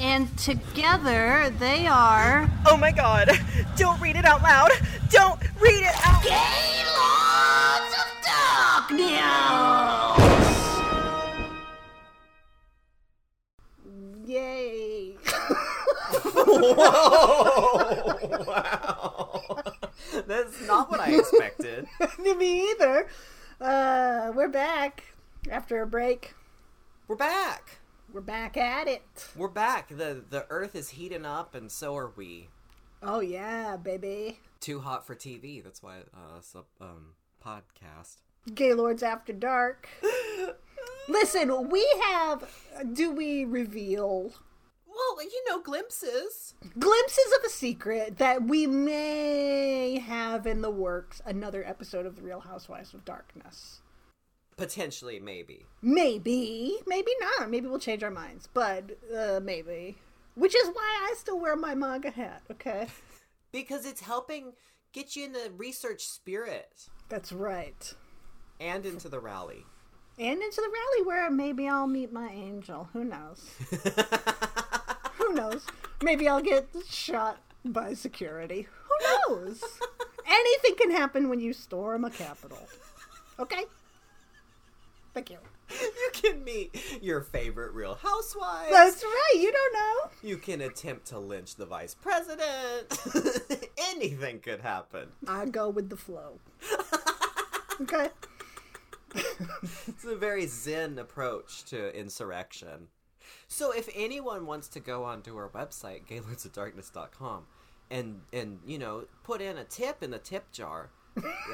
And together they are. Oh my god! Don't read it out loud! Don't read it out Gaylords of Darkness! Yay! Whoa! wow! That's not what I expected. Me either. Uh, we're back after a break. We're back. We're back at it. We're back. The the earth is heating up and so are we. Oh yeah, baby. Too hot for TV. That's why uh it's a um podcast. Gaylords After Dark. Listen, we have. Do we reveal Well, you know, glimpses. glimpses of a secret that we may have in the works? Another episode of The Real Housewives of Darkness. Potentially, maybe. Maybe, maybe not. Maybe we'll change our minds, but uh, maybe. Which is why I still wear my manga hat. Okay, Because it's helping get you in the research spirit that's right. and into the rally. And into the rally where maybe I'll meet my angel. Who knows? Who knows? Maybe I'll get shot by security. Who knows? Anything can happen when you storm a capital. Okay? Thank you. you can meet your favorite real housewives. That's right. You don't know. You can attempt to lynch the vice president. Anything could happen. I go with the flow. Okay? It's a very zen approach to insurrection. So if anyone wants to go onto our website, gaylordsofdarkness.com, and and you know put in a tip in the tip jar,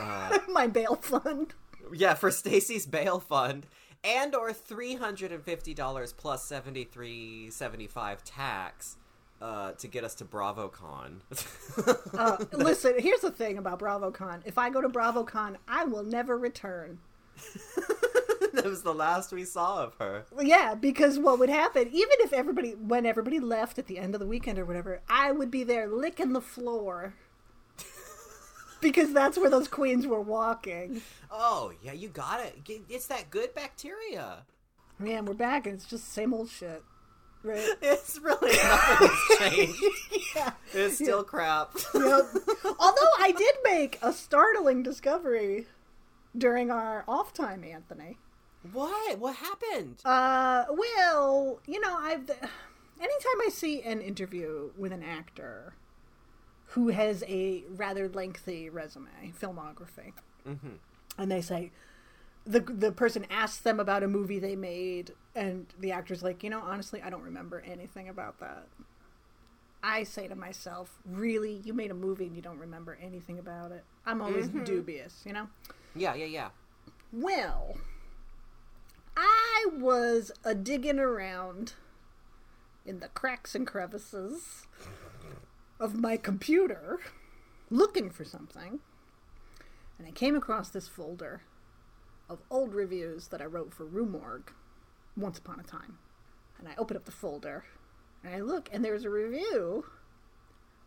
uh, My bail fund. Yeah, for Stacie's bail fund, and or three hundred and fifty dollars plus seventy three seventy five tax. Uh, to get us to BravoCon. Uh, listen, here's the thing about BravoCon. If I go to BravoCon, I will never return. that was the last we saw of her. Yeah, because what would happen, even if everybody, when everybody left at the end of the weekend or whatever, I would be there licking the floor. Because that's where those queens were walking. Oh yeah, you got it. It's that good bacteria. Man, we're back and it's just the same old shit. Right? It's really nothing changed. yeah. It's still crap. Yep. Although I did make a startling discovery during our off time, Anthony. what? What happened? Uh, well, you know, I've anytime I see an interview with an actor who has a rather lengthy resume, filmography, mm-hmm. and they say the the person asks them about a movie they made, and the actor's like, you know, honestly, I don't remember anything about that. I say to myself, really, you made a movie and you don't remember anything about it? I'm always mm-hmm. dubious, you know. Yeah, yeah, yeah. Well, I was a digging around in the cracks and crevices of my computer looking for something, and I came across this folder of old reviews that I wrote for Rue Morgue once upon a time. And I open up the folder and I look, and there's a review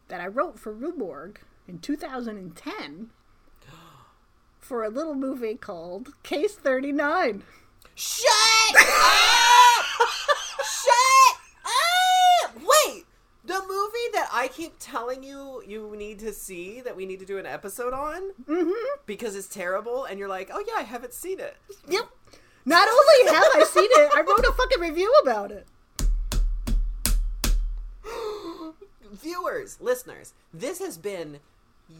that I wrote for Rue Morgue in 2010 for a little movie called Case 39. Shut up! Shut up! Wait, the movie that I keep telling you you need to see that we need to do an episode on Mm-hmm. because it's terrible, and you're like, oh yeah, I haven't seen it. Yep. Not only have I seen it, I wrote a fucking review about it. Viewers, listeners, this has been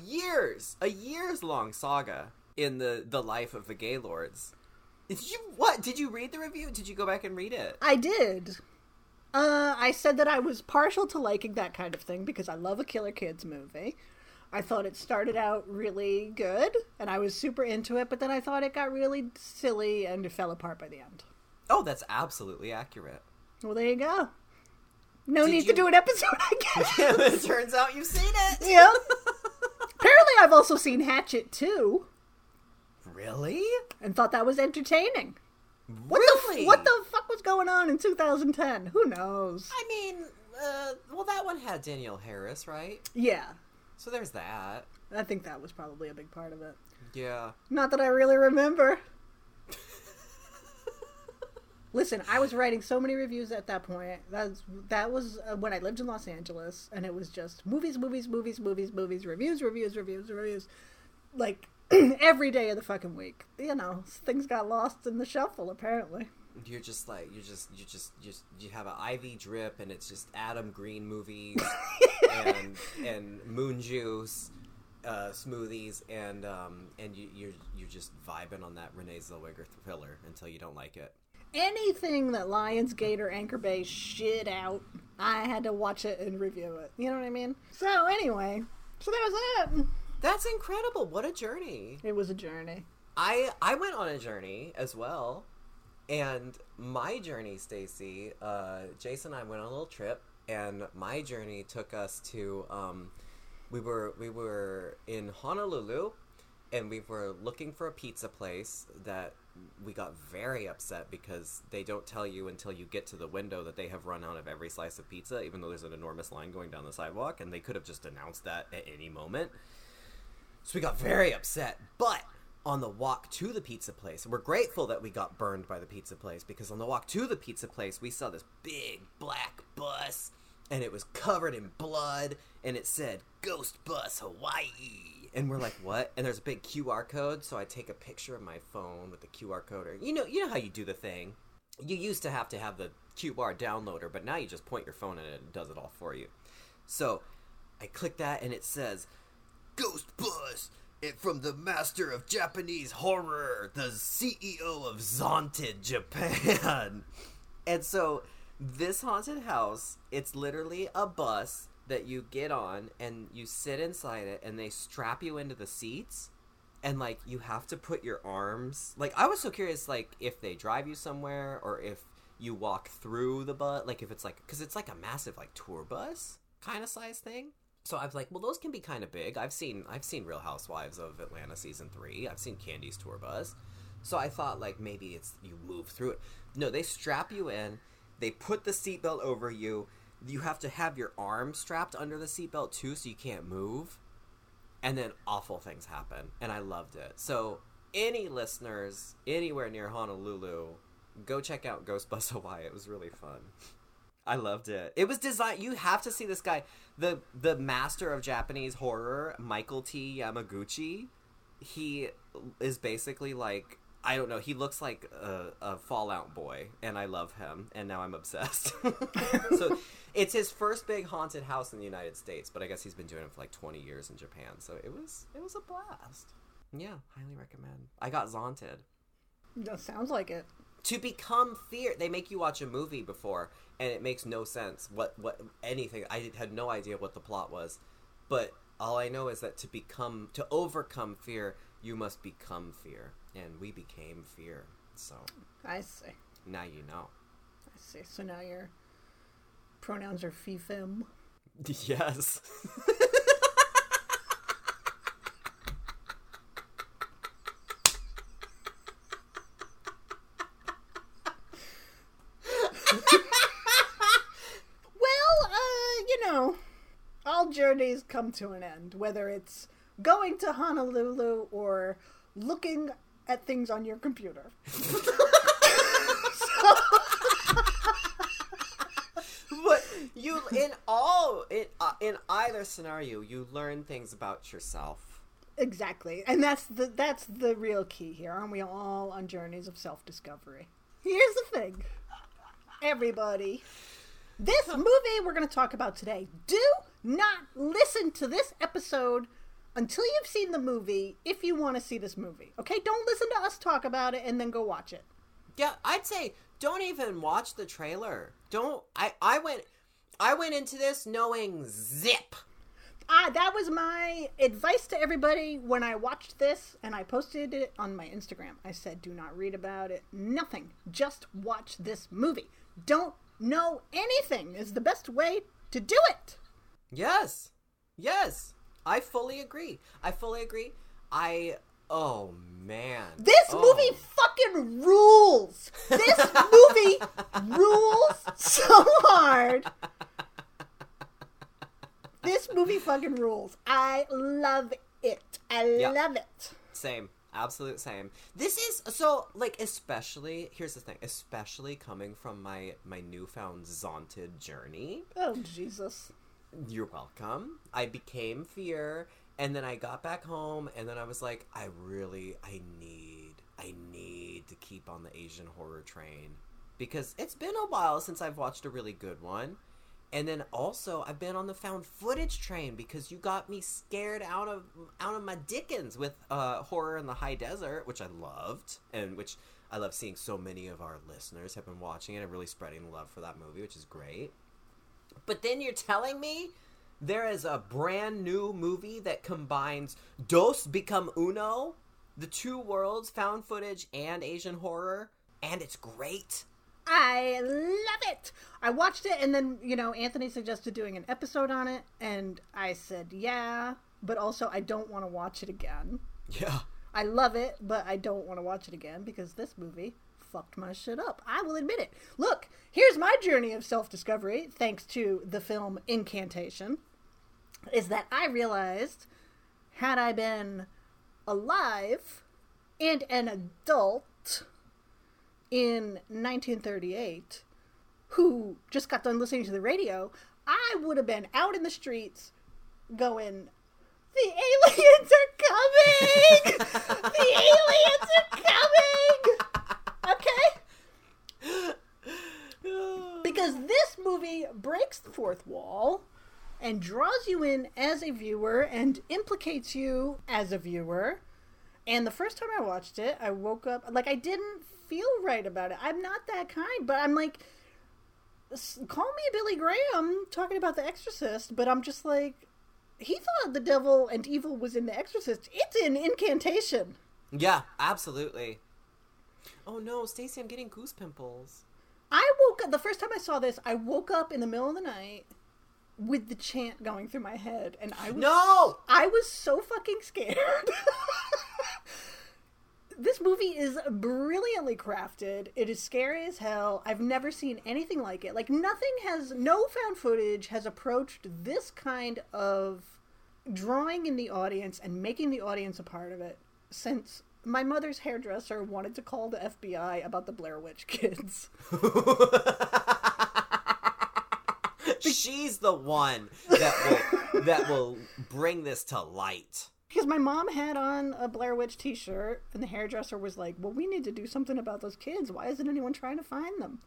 years, a years long saga in the the life of the Gaylords. Did you what? Did you read the review? Did you go back and read it? I did. Uh, I said that I was partial to liking that kind of thing because I love a Killer Kids movie. I thought it started out really good and I was super into it, but then I thought it got really silly and it fell apart by the end. Oh, that's absolutely accurate. Well, there you go. No Did need you- to do an episode, I guess. it turns out you've seen it. Yeah. Apparently, I've also seen Hatchet II. Really? and thought that was entertaining. What really? the what the fuck was going on in 2010? Who knows? I mean, uh, well, that one had Danielle Harris, right? Yeah, So there's that. I think that was probably a big part of it. Yeah. Not that I really remember. Listen, I was writing so many reviews at that point. That's that was uh, when I lived in Los Angeles, and it was just movies, movies, movies, movies, movies, reviews, reviews, reviews, reviews, like every day of the fucking week. You know, things got lost in the shuffle. Apparently, You're just like you're just you just you just you have an IV drip and it's just Adam Green movies and and moon juice uh, smoothies and um and you you're you're just vibing on that Renee Zellweger thriller until you don't like it. anything that Lionsgate or Anchor Bay shit out, I had to watch it and review it. You know what I mean? So anyway, so that was it. That's incredible. What a journey. It was a journey. I I went on a journey as well, and my journey, Stacie, uh, Jason and I went on a little trip, and my journey took us to um, we were we were in Honolulu, and we were looking for a pizza place that we got very upset because they don't tell you until you get to the window that they have run out of every slice of pizza, even though there's an enormous line going down the sidewalk, and they could have just announced that at any moment. So we got very upset. But on the walk to the pizza place, we're grateful that we got burned by the pizza place because on the walk to the pizza place, we saw this big black bus and it was covered in blood and it said Ghost Bus Hawaii. And we're like, what? And there's a big QR code, so I take a picture of my phone with the QR code. Or, you know, you know how you do the thing. You used to have to have the QR downloader, but now you just point your phone and it does it all for you. So I click that and it says Ghost Bus it from the master of Japanese horror, the CEO of Zonted Japan. and so this haunted house, it's literally a bus that you get on and you sit inside it and they strap you into the seats and like you have to put your arms like I was so curious like if they drive you somewhere or if you walk through the bus like if it's like cuz it's like a massive like tour bus kind of size thing. So I was like, well, those can be kind of big. I've seen I've seen Real Housewives of Atlanta season three. I've seen Kandi's tour bus. So I thought like maybe it's you move through it. No, they strap you in. They put the seatbelt over you. You have to have your arm strapped under the seatbelt too, so you can't move. And then awful things happen, and I loved it. So any listeners anywhere near Honolulu, go check out Ghost Bus Hawaii. It was really fun. I loved it. It was designed. You have to see this guy, the the master of Japanese horror, Michael T. Yamaguchi. He is basically like I don't know. He looks like a, a Fallout boy, and I love him. And now I'm obsessed. so it's his first big haunted house in the United States, but I guess he's been doing it for like 20 years in Japan. So it was it was a blast. Yeah, highly recommend. I got zaunted That sounds like it. To become fear they make you watch a movie before and it makes no sense what what anything i had no idea what the plot was but all i know is that to become to overcome fear you must become fear and we became fear so I see. now you know I see. So now your pronouns are fee fem. yes Well, uh, you know, journeys come to an end, whether it's going to Honolulu or looking at things on your computer. but you in all in uh, in either scenario you learn things about yourself Exactly. And that's the that's the real key here. Aren't we all on journeys of self-discovery? Here's the thing. Everybody, this movie we're going to talk about today, do not listen to this episode until you've seen the movie if you want to see this movie. Okay? Don't listen to us talk about it and then go watch it. Yeah, I'd say don't even watch the trailer. Don't I I went I went into this knowing zip. Ah, that was my advice to everybody when I watched this and I posted it on my Instagram. I said, do not read about it. Nothing. Just watch this movie. Don't know anything is the best way to do it. Yes. Yes. I fully agree. I fully agree. I Oh man. This Oh. movie fucking rules. This movie rules so hard. This movie fucking rules. I love it. I Yeah. love it. Same. Absolute same. This is so like especially here's the thing, especially coming from my my newfound Zonted journey. Oh Jesus. You're welcome. I became fear and then I got back home and then I was like I really I need I need to keep on the Asian horror train because it's been a while since I've watched a really good one. And then also I've been on the found footage train because you got me scared out of out of my dickens with uh, horror in the high desert, which I loved, and which I love seeing so many of our listeners have been watching it and really spreading love for that movie, which is great. But then you're telling me there is a brand new movie that combines Dos Become Uno, the two worlds, found footage and Asian horror, and it's great. I love it. I watched it and then, you know, Anthony suggested doing an episode on it and I said, "Yeah, but also I don't want to watch it again." Yeah. I love it, but I don't want to watch it again because this movie fucked my shit up. I will admit it. Look, here's my journey of self discovery, thanks to the film Incantation, is that I realized had I been alive and an adult in 1938 who just got done listening to the radio, I would have been out in the streets going, the aliens are coming! the aliens are coming! Okay? Because this movie breaks the fourth wall and draws you in as a viewer and implicates you as a viewer. And the first time I watched it, I woke up like I didn't feel right about it. I'm not that kind, but I'm like, call me Billy Graham talking about The Exorcist, but I'm just like, he thought the devil and evil was in The Exorcist. It's in Incantation. Yeah, absolutely. Oh no, Stacie, I'm getting goose pimples. I woke up the first time I saw this. I woke up in the middle of the night with the chant going through my head, and I was No! I was so fucking scared. this movie is brilliantly crafted. It is scary as hell. I've never seen anything like it. Like nothing has no found footage has approached this kind of drawing in the audience and making the audience a part of it since my mother's hairdresser wanted to call the FBI about the Blair Witch kids. She's the one that will that will bring this to light. Because my mom had on a Blair Witch t shirt, and the hairdresser was like, Well, we need to do something about those kids. Why isn't anyone trying to find them?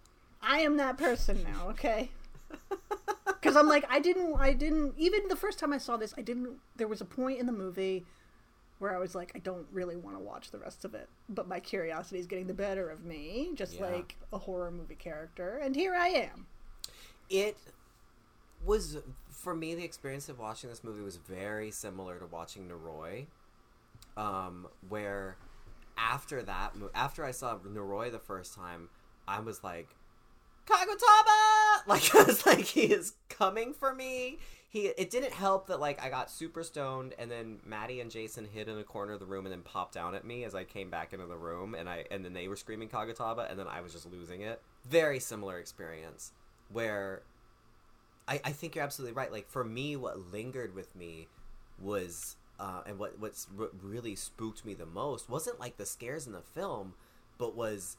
I am that person now, okay? Because I'm like, I didn't, I didn't, even the first time I saw this, I didn't, there was a point in the movie where I was like, I don't really want to watch the rest of it. But my curiosity is getting the better of me, just Yeah. like a horror movie character. And here I am. It was for me the experience of watching this movie was very similar to watching Noroi, um, where after that, after I saw Noroi the first time, I was like, Kagutaba! Like I was like, he is coming for me. He. It didn't help that like I got super stoned, and then Maddie and Jason hid in a corner of the room and then popped down at me as I came back into the room, and I and then they were screaming Kagutaba, and then I was just losing it. Very similar experience where I, I think you're absolutely right. Like for me, what lingered with me was, uh, and what what's what really spooked me the most wasn't like the scares in the film, but was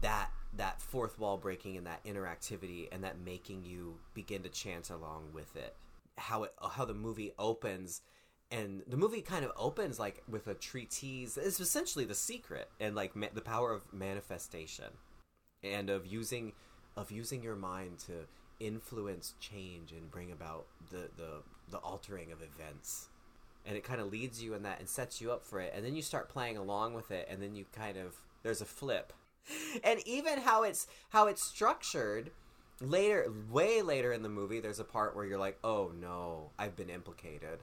that that fourth wall breaking and that interactivity and that making you begin to chant along with it. How it how the movie opens. And the movie kind of opens like with a treatise. It's essentially the secret and like ma- the power of manifestation and of using of using your mind to influence change and bring about the the, the altering of events and it kind of leads you in that and sets you up for it and then you start playing along with it and then you kind of there's a flip and even how it's how it's structured later way later in the movie there's a part where you're like oh no i've been implicated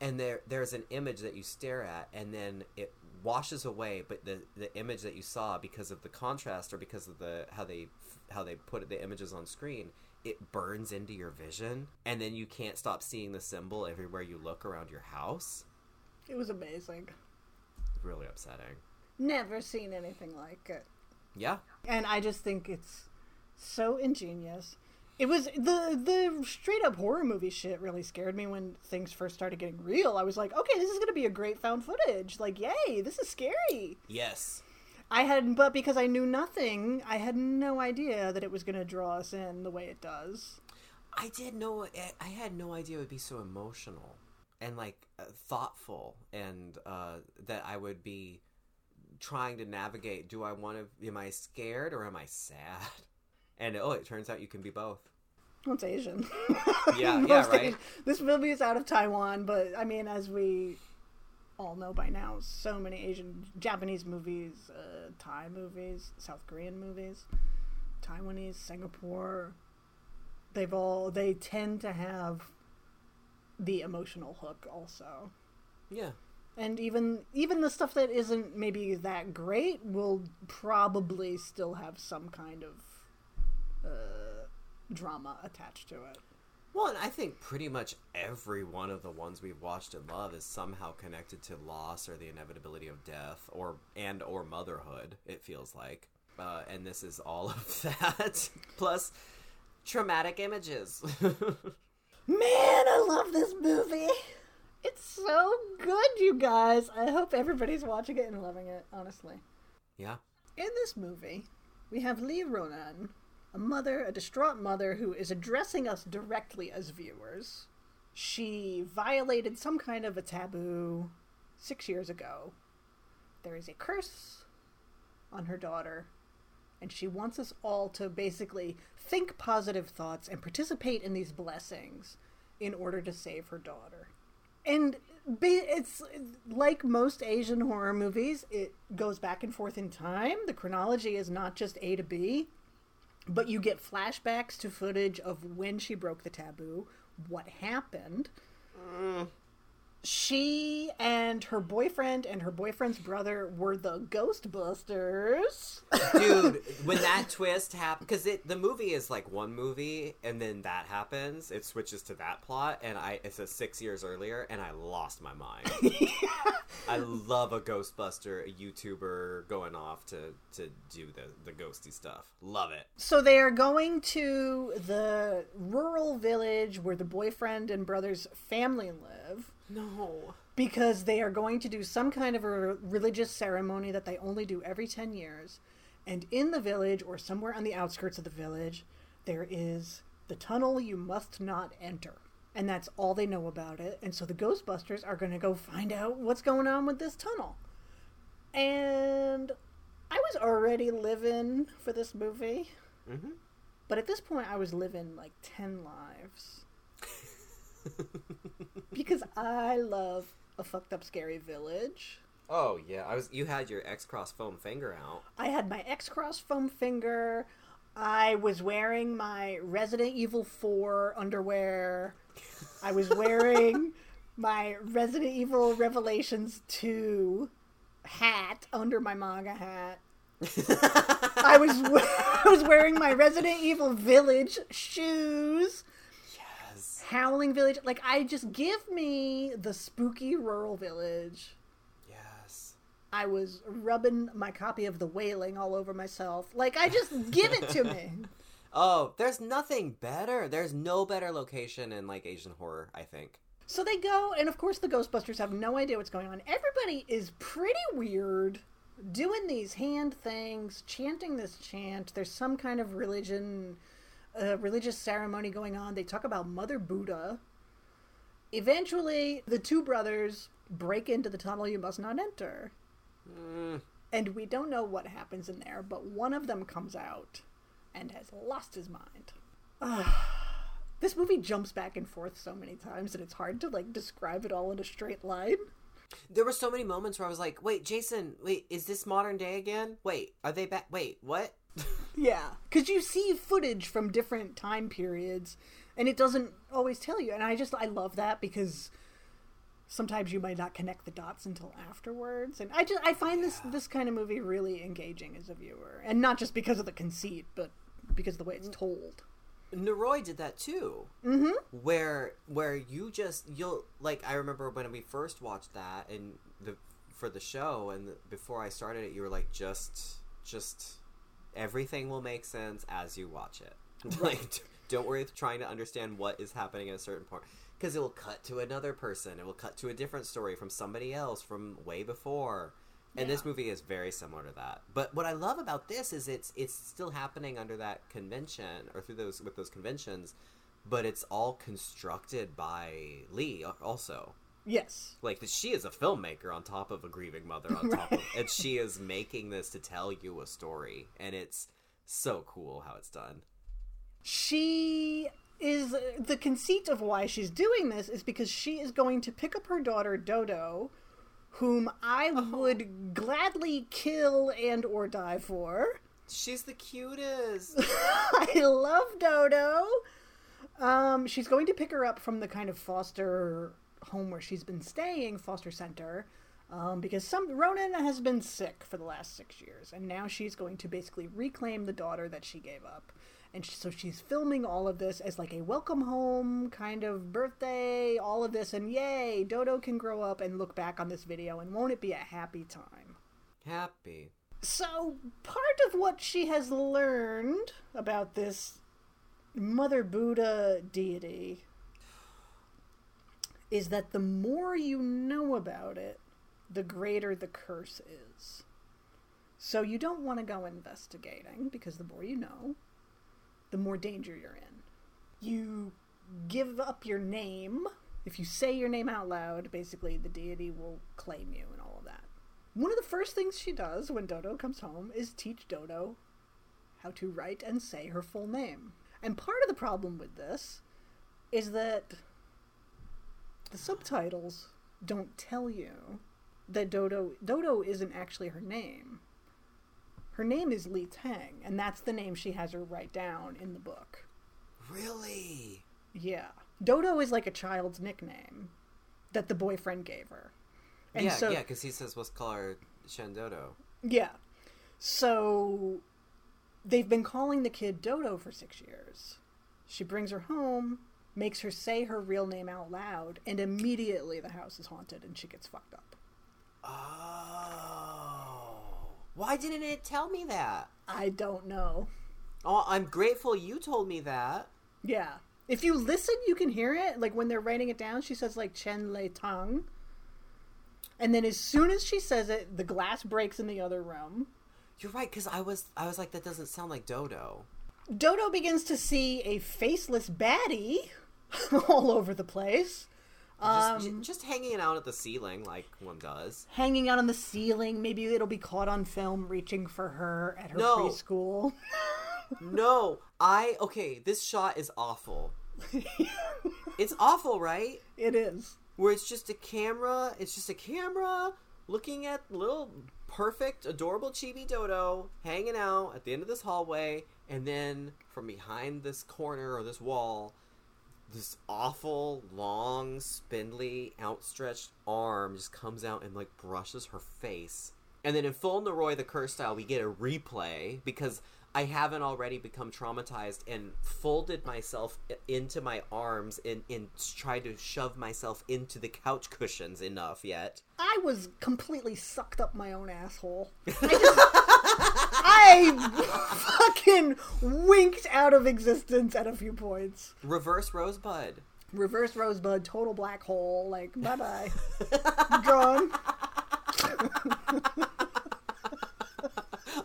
and there there's an image that you stare at and then it washes away but the the image that you saw because of the contrast or because of the how they how they put the images on screen it burns into your vision and then you can't stop seeing the symbol everywhere you look around your house It was amazing. really upsetting. Never seen anything like it. Yeah. And I just think it's so ingenious. It was the the straight up horror movie shit really scared me when things first started getting real. I was like, okay, this is gonna be a great found footage. Like, yay, this is scary. Yes. I had, but because I knew nothing, I had no idea that it was gonna draw us in the way it does. I did know. I had no idea it would be so emotional and like uh, thoughtful, and uh, that I would be trying to navigate. Do I want to? Am I scared or am I sad? And oh, it turns out you can be both. Well, it's Asian. Yeah, yeah, right. Asian- This movie is out of Taiwan, but I mean, as we all know by now, so many Asian, Japanese movies, uh, Thai movies, South Korean movies, Taiwanese, Singapore, they've all, they tend to have the emotional hook also. Yeah. And even even the stuff that isn't maybe that great will probably still have some kind of uh, drama attached to it. Well, and I think pretty much every one of the ones we've watched and love is somehow connected to loss or the inevitability of death or and or motherhood. It feels like, uh, and this is all of that plus traumatic images. Man, I love this movie. It's so good, you guys. I hope everybody's watching it and loving it, honestly. yeah. In this movie, we have Li Ronan, a mother, a distraught mother who is addressing us directly as viewers. She violated some kind of a taboo six years ago. There is a curse on her daughter, and she wants us all to basically think positive thoughts and participate in these blessings in order to save her daughter. And it's like most Asian horror movies, it goes back and forth in time. The chronology is not just A to B, but you get flashbacks to footage of when she broke the taboo, what happened. Mm. She and her boyfriend and her boyfriend's brother were the Ghostbusters. Dude, when that twist happened, because the movie is like one movie, and then that happens, it switches to that plot, and I it's a six years earlier, and I lost my mind. I love a Ghostbuster, a YouTuber going off to to do the the ghosty stuff. Love it. So they are going to the rural village where the boyfriend and brother's family live No. because they are going to do some kind of a religious ceremony that they only do every 10 years. And in the village, or somewhere on the outskirts of the village, there is the tunnel you must not enter. And that's all they know about it. And so the Ghostbusters are going to go find out what's going on with this tunnel. And I was already living for this movie. Mm-hmm. But at this point, I was living like 10 lives. because I love a fucked up scary village. Oh yeah, I was. You had your X Cross foam finger out. I had my X Cross foam finger. I was wearing my Resident Evil 4 underwear. I was wearing my Resident Evil Revelations 2 hat under my manga hat. I was I was wearing my Resident Evil Village shoes. Howling Village. Like I just give me the spooky rural village. Yes. I was rubbing my copy of The Wailing all over myself. Like I just give it to me. Oh, there's nothing better. There's no better location in like Asian horror. I think. So they go, and of course the Ghostbusters have no idea what's going on. Everybody is pretty weird, doing these hand things, chanting this chant. There's some kind of religion, uh, religious ceremony going on. They talk about Mother Buddha. Eventually, the two brothers break into the tunnel you must not enter. Mm, And we don't know what happens in there, but one of them comes out and has lost his mind. this movie jumps back and forth so many times that it's hard to like describe it all in a straight line. There were so many moments where I was like, "Wait, Jason, wait, is this modern day again? Wait, are they back? Wait, what?" Yeah, because you see footage from different time periods, and it doesn't always tell you. And I just I love that because sometimes you might not connect the dots until afterwards. And I just I find this this kind of movie really engaging as a viewer, and not just because of the conceit, but because of the way it's told. Noroi did that too. Mm-hmm. Where where you just you'll like I remember when we first watched that and the for the show, and before I started it, you were like, just, just everything will make sense as you watch it. like, don't worry trying to understand what is happening at a certain point, because it will cut to another person. It will cut to a different story from somebody else from way before. And this movie is very similar to that. But what I love about this is it's it's still happening under that convention or through those with those conventions, but it's all constructed by Lee uh, also. Yes. Like that she is a filmmaker on top of a grieving mother on top of and she is making this to tell you a story and it's so cool how it's done. She is the conceit of why she's doing this is because she is going to pick up her daughter Dodo, whom I would gladly kill and or die for. She's the cutest. I love Dodo. Um, she's going to pick her up from the kind of foster home where she's been staying, foster center, um, because some Ronan has been sick for the last six years, and now she's going to basically reclaim the daughter that she gave up. And she, so she's filming all of this as like a welcome home kind of birthday, all of this, and yay, Dodo can grow up and look back on this video, and won't it be a happy time? Happy. So, part of what she has learned about this Mother Buddha deity is that the more you know about it, the greater the curse is. So, you don't want to go investigating because the more you know, the more danger you're in. You give up your name. If you say your name out loud, basically the deity will claim you and all of that. One of the first things she does when Dodo comes home is teach Dodo how to write and say her full name. And part of the problem with this is that the subtitles don't tell you that Dodo Dodo isn't actually her name. Her name is Li Tang, and that's the name she has her write down in the book. Really? Yeah. Dodo is like a child's nickname that the boyfriend gave her. And yeah, so yeah, because he says let's call her Shandodo. Yeah. So they've been calling the kid Dodo for six years. She brings her home, makes her say her real name out loud, and immediately the house is haunted and she gets fucked up. Oh. Why didn't it tell me that? I don't know. Oh, I'm grateful you told me that. Yeah. If you listen, you can hear it. Like when they're writing it down, she says like Chen Le Tang. And then as soon as she says it, the glass breaks in the other room. You're right, because I was I was like, that doesn't sound like Dodo. Dodo begins to see a faceless baddie all over the place. Just, Um, just hanging out at the ceiling like one does. hanging out on the ceiling. Maybe it'll be caught on film reaching for her at her No. preschool. No, I okay. This shot is awful. it's awful, right? it is. Where it's just a camera. It's just a camera looking at little perfect, adorable chibi Dodo hanging out at the end of this hallway, and then from behind this corner or this wall, this awful, long, spindly, outstretched arm just comes out and like brushes her face. And then in full Noroi the Curse style, we get a replay because I haven't already become traumatized and folded myself into my arms and, and tried to shove myself into the couch cushions enough yet. I was completely sucked up my own asshole. I, just, I fucking winked out of existence at a few points. Reverse Rosebud. Reverse rosebud, total black hole. Like, bye bye. Gone.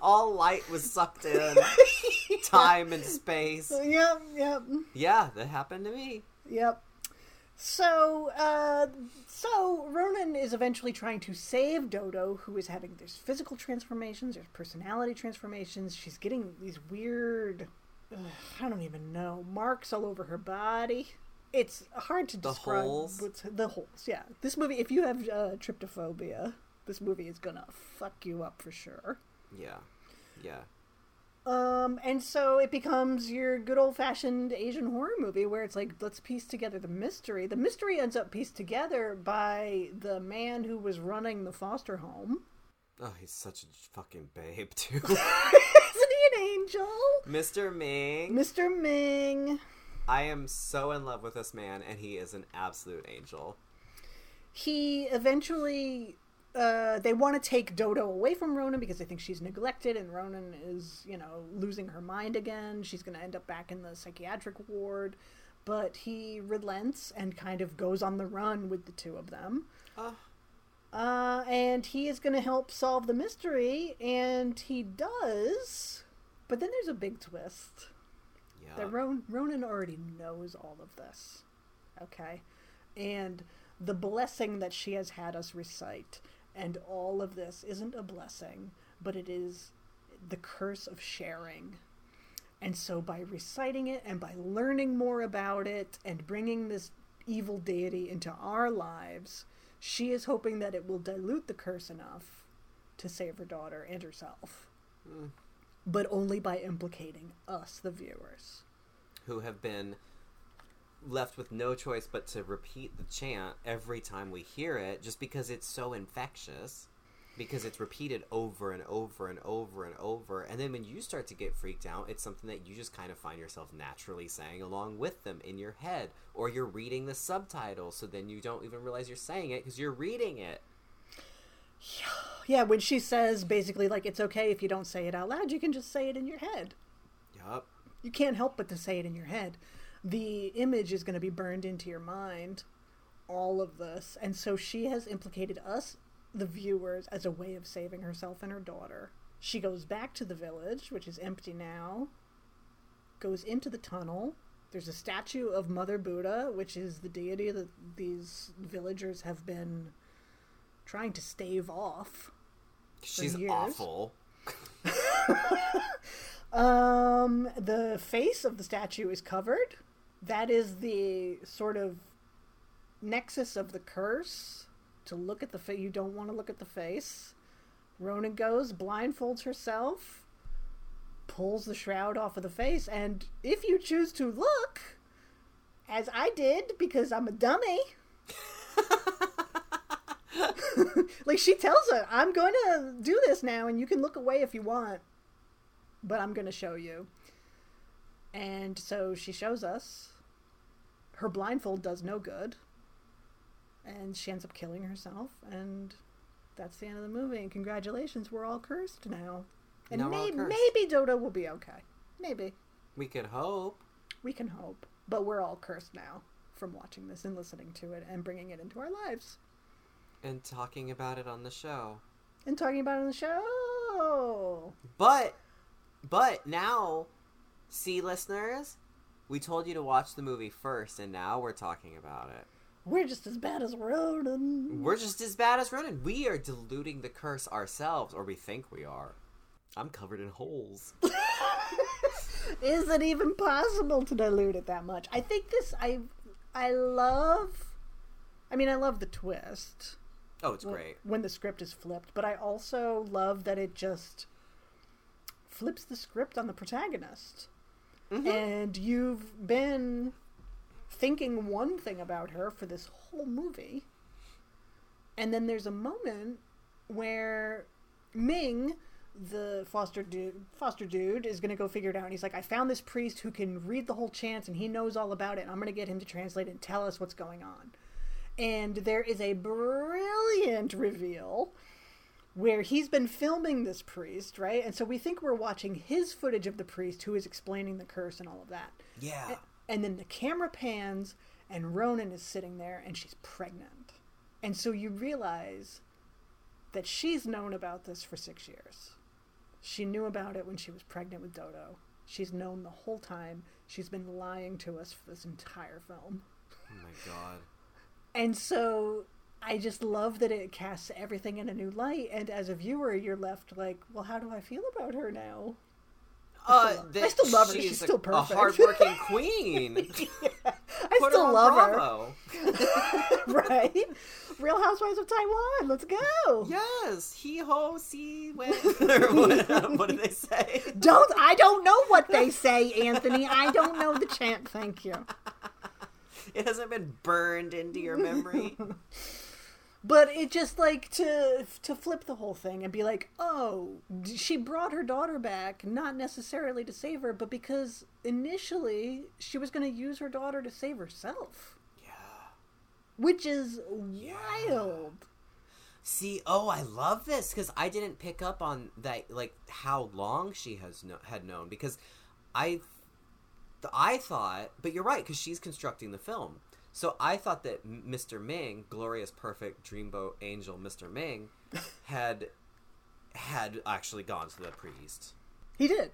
All light was sucked in. Time and space. Yep, yep. Yeah, that happened to me. Yep. So, uh, so Ronan is eventually trying to save Dodo, who is having there's physical transformations, there's personality transformations. She's getting these weird, ugh, I don't even know, marks all over her body. It's hard to The describe. holes? what's- the holes, yeah. This movie, if you have uh, trypophobia, this movie is gonna fuck you up for sure. Yeah. Yeah. Um, and so it becomes your good old fashioned Asian horror movie where it's like, let's piece together the mystery. The mystery ends up pieced together by the man who was running the foster home. Oh, he's such a fucking babe, too. Isn't he an angel? Mr. Ming. Mr. Ming. I am so in love with this man, and he is an absolute angel. He eventually uh, they want to take Dodo away from Ronan because they think she's neglected and Ronan is, you know, losing her mind again. She's going to end up back in the psychiatric ward. But he relents and kind of goes on the run with the two of them. Uh, Uh, and he is going to help solve the mystery, and he does. But then there's a big twist. yeah. That Ron- Ronan already knows all of this. Okay? And the blessing that she has had us recite and all of this isn't a blessing, but it is the curse of sharing. And so by reciting it and by learning more about it and bringing this evil deity into our lives, she is hoping that it will dilute the curse enough to save her daughter and herself. Mm. But only by implicating us, the viewers. who have been left with no choice but to repeat the chant every time we hear it just because it's so infectious because it's repeated over and over and over and over and then when you start to get freaked out it's something that you just kind of find yourself naturally saying along with them in your head or you're reading the subtitles so then you don't even realize you're saying it because you're reading it Yeah, when she says basically like it's okay if you don't say it out loud, you can just say it in your head. yup You can't help but to say it in your head. The image is going to be burned into your mind, all of this. And so she has implicated us, the viewers, as a way of saving herself and her daughter. She goes back to the village, which is empty now, goes into the tunnel. There's a statue of Mother Buddha, which is the deity that these villagers have been trying to stave off. she's awful Um, the face of the statue is covered. That is the sort of nexus of the curse. To look at the face, you don't want to look at the face. rona goes, blindfolds herself, pulls the shroud off of the face, and if you choose to look, as I did because I'm a dummy, like she tells her, I'm going to do this now, and you can look away if you want but I'm going to show you. And so she shows us. Her blindfold does no good. And she ends up killing herself. And that's the end of the movie. And congratulations, we're all cursed now. And Now may- cursed. maybe Dodo will be okay. Maybe. we could hope We can hope. But we're all cursed now from watching this and listening to it and bringing it into our lives. and talking about it on the show And talking about it on the show. But, but now, see, listeners, we told you to watch the movie first, and now we're talking about it. We're just as bad as Ronan. We're just as bad as Ronan. We are diluting the curse ourselves, or we think we are. I'm covered in holes. Is it even possible to dilute it that much? I think this I I love I mean I love the twist Oh, it's when- great. when the script is flipped, but I also love that it just flips the script on the protagonist. Mhm. And you've been thinking one thing about her for this whole movie. And then there's a moment where Ming, the foster dude, foster dude, is going to go figure it out. And he's like, I found this priest who can read the whole chant and he knows all about it. And I'm going to get him to translate and tell us what's going on. And there is a brilliant reveal where he's been filming this priest, right? And so we think we're watching his footage of the priest who is explaining the curse and all of that. Yeah. And then the camera pans, and Ronan is sitting there, and she's pregnant. And so you realize that she's known about this for six years. She knew about it when she was pregnant with Dodo. She's known the whole time. She's been lying to us for this entire film. Oh my god. And so I just love that it casts everything in a new light. And as a viewer, you're left like, well, how do I feel about her now? Uh, love- I that still love her. She's, She's a, still a perfect. hardworking queen. I Put still love Bravo. her. right? Real Housewives of Taiwan. Let's go. Yes, he ho see when. what, what do they say? Don't I don't know what they say, Anthony. I don't know the chant. Thank you. It hasn't been burned into your memory. But it just like to to flip the whole thing and be like, oh, she brought her daughter back not necessarily to save her, but because initially she was going to use her daughter to save herself, yeah. which is wild. See, oh, I love this because I didn't pick up on that, like how long she has no- had known. Because I, I thought, but you're right because she's constructing the film. So I thought that Mr. Ming, glorious, perfect dreamboat angel, Mr. Ming, had had actually gone to the priest. He did.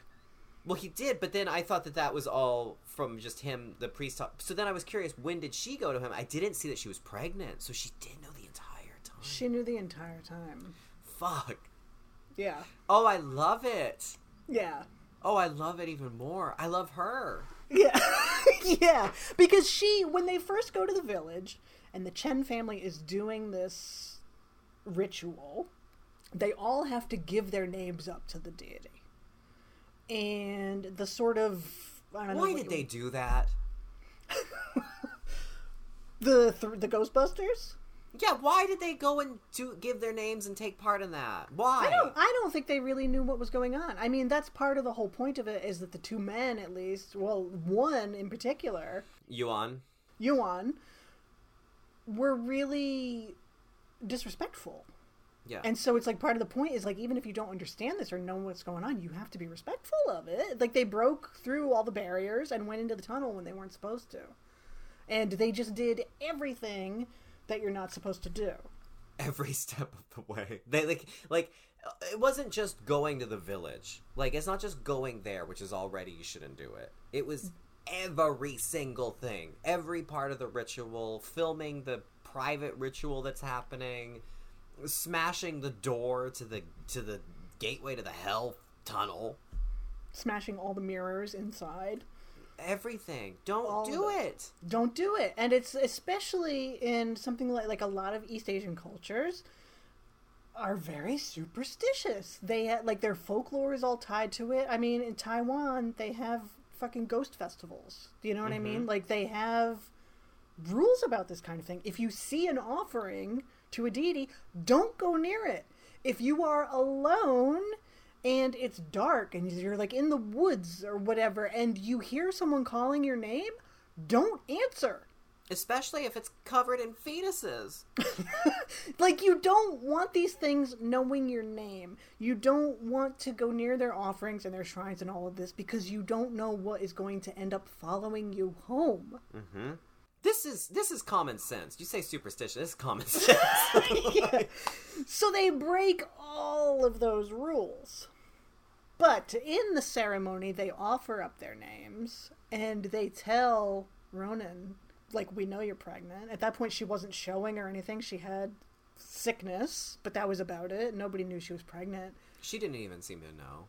Well, he did, but then I thought that that was all from just him, the priest. Talk. So then I was curious, when did she go to him? I didn't see that she was pregnant, so she did know the entire time. She knew the entire time. Fuck. Yeah. Oh, I love it. Yeah. Oh, I love it even more. I love her. Yeah. yeah. Because she, when they first go to the village and the Chen family is doing this ritual, they all have to give their names up to the deity. And the sort of. I don't know Why what did they do that? The, th- the Ghostbusters? Yeah, why did they go and do give their names and take part in that? Why? I don't. I don't think they really knew what was going on. I mean, that's part of the whole point of it is that the two men, at least, well, one in particular, Yuan. Yuan, were really disrespectful. Yeah. And so it's like part of the point is like even if you don't understand this or know what's going on, you have to be respectful of it. Like they broke through all the barriers and went into the tunnel when they weren't supposed to. And they just did everything that you're not supposed to do. every step of the way. They like like it wasn't just going to the village. Like it's not just going there, which is already you shouldn't do it. It was every single thing, every part of the ritual, filming the private ritual that's happening, smashing the door to the to the gateway to the hell tunnel. Smashing all the mirrors inside. Everything. Don't All do it. it. don't do it. And it's especially in something like like a lot of east asian cultures are very superstitious. They ha- like their folklore is all tied to it. I mean in taiwan they have fucking ghost festivals. Do you know what i mean? Mm-hmm. Like they have rules about this kind of thing. If you see an offering to a deity don't go near it. If you are alone and it's dark and you're like in the woods or whatever and you hear someone calling your name don't answer Especially if it's covered in fetuses. like you don't want these things knowing your name you don't want to go near their offerings and their shrines and all of this because you don't know what is going to end up following you home mm-hmm. This is this is common sense. You say superstition. This is common sense. Yeah. So they break all of those rules. But in the ceremony, they offer up their names and they tell Ronan, like, we know you're pregnant. At that point, she wasn't showing or anything. She had sickness, but that was about it. Nobody knew she was pregnant. she didn't even seem to know.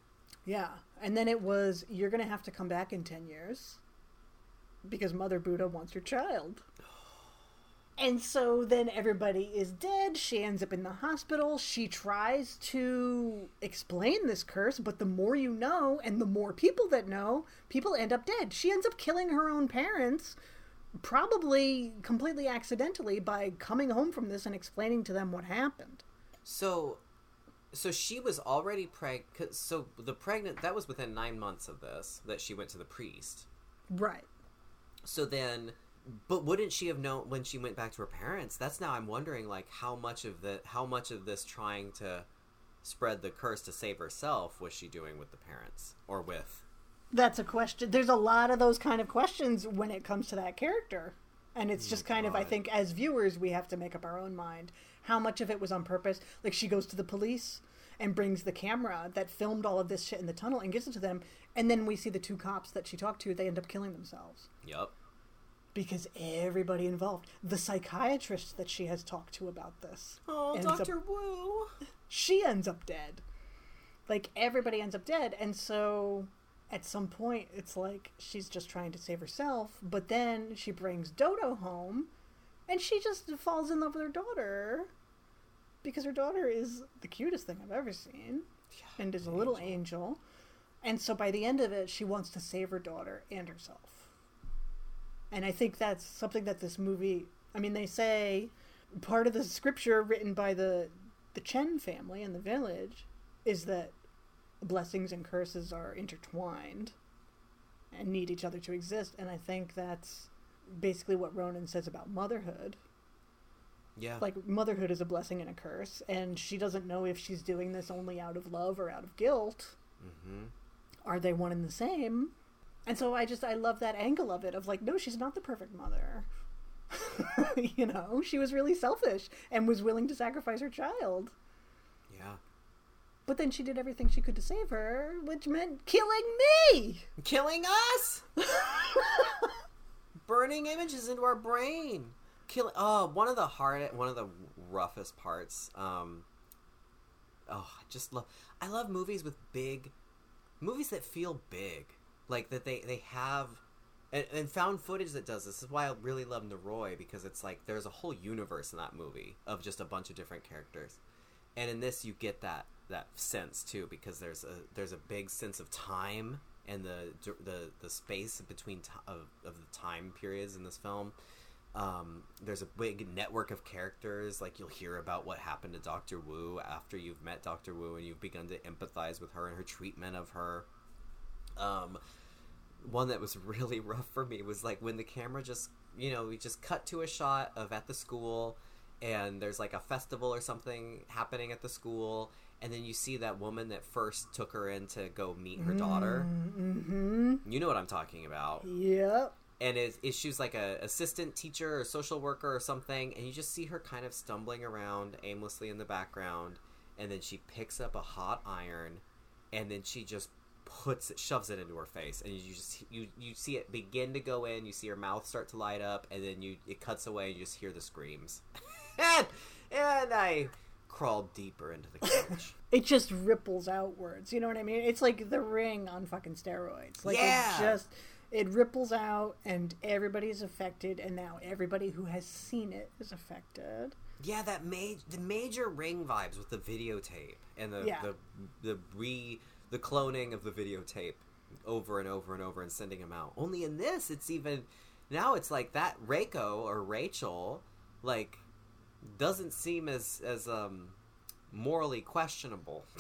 Yeah. And then it was, you're going to have to come back in 10 years because Mother Buddha wants your child. And so then everybody is dead. She ends up in the hospital. She tries to explain this curse, but the more you know and the more people that know, people end up dead. She ends up killing her own parents, probably completely accidentally, by coming home from this and explaining to them what happened. So, so she was already pregnant. So the pregnant that was within nine months of this that she went to the priest. Right. So then, but wouldn't she have known when she went back to her parents? That's now I'm wondering like how much of the how much of this trying to spread the curse to save herself was she doing with the parents or with? That's a question. There's a lot of those kind of questions when it comes to that character. And it's Oh just kind of, I think, as viewers, we have to make up our own mind. How much of it was on purpose? Like, she goes to the police and brings the camera that filmed all of this shit in the tunnel and gives it to them. And then we see the two cops that she talked to, they end up killing themselves. Yep. Because everybody involved, the psychiatrist that she has talked to about this, Oh, up- Doctor Wu. she ends up dead. Like everybody ends up dead, and so at some point it's like she's just trying to save herself, but then she brings Dodo home, and she just falls in love with her daughter because her daughter is the cutest thing I've ever seen, and is a little angel. And so by the end of it, she wants to save her daughter and herself. And I think that's something that this movie. I mean, they say part of the scripture written by the the Chen family in the village is that blessings and curses are intertwined and need each other to exist. And I think that's basically what Ronan says about motherhood Yeah. Like motherhood is a blessing and a curse, and she doesn't know if she's doing this only out of love or out of guilt. hmm Are they one and the same? And so I just I love that angle of it of like, no, she's not the perfect mother. you know, she was really selfish and was willing to sacrifice her child. Yeah. But then she did everything she could to save her, which meant killing me. Killing us! Burning images into our brain. Killing. Oh, one of the hard, one of the roughest parts. Um. Oh, I just love. I love movies with big, movies that feel big, like that they they have, and, and found footage that does this. this is why I really love Noroi because it's like there's a whole universe in that movie of just a bunch of different characters, and in this you get that that sense too because there's a there's a big sense of time and the the the space between t- of, of the time periods in this film. Um, there's a big network of characters like you'll hear about what happened to dr wu after you've met dr wu and you've begun to empathize with her and her treatment of her um, one that was really rough for me was like when the camera just you know we just cut to a shot of at the school and there's like a festival or something happening at the school and then you see that woman that first took her in to go meet her daughter Mm-hmm. you know what i'm talking about Yep. and is, is she's like a assistant teacher or social worker or something and you just see her kind of stumbling around aimlessly in the background and then she picks up a hot iron and then she just puts it shoves it into her face and you just you you see it begin to go in you see her mouth start to light up and then you it cuts away and you just hear the screams and and i crawled deeper into the couch It just ripples outwards. You know what I mean? It's like the ring on fucking steroids. Like Yeah. it just it ripples out and everybody's affected and now everybody who has seen it is affected. Yeah, that made the major ring vibes with the videotape and the Yeah. the the re the cloning of the videotape over and over and over and sending them out. Only in this, it's even now it's like that Reiko or Rachel like doesn't seem as as um morally questionable.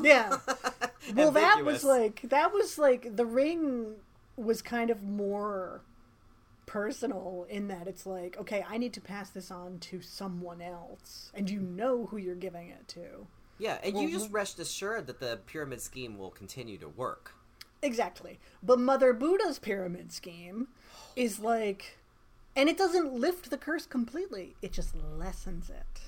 Yeah. Well, that was like that was like the ring was kind of more personal in that it's like, okay, I need to pass this on to someone else, and you know who you're giving it to. Yeah, and Well, you just rest assured that the pyramid scheme will continue to work. Exactly. But Mother Buddha's pyramid scheme is like and it doesn't lift the curse completely. It just lessens it.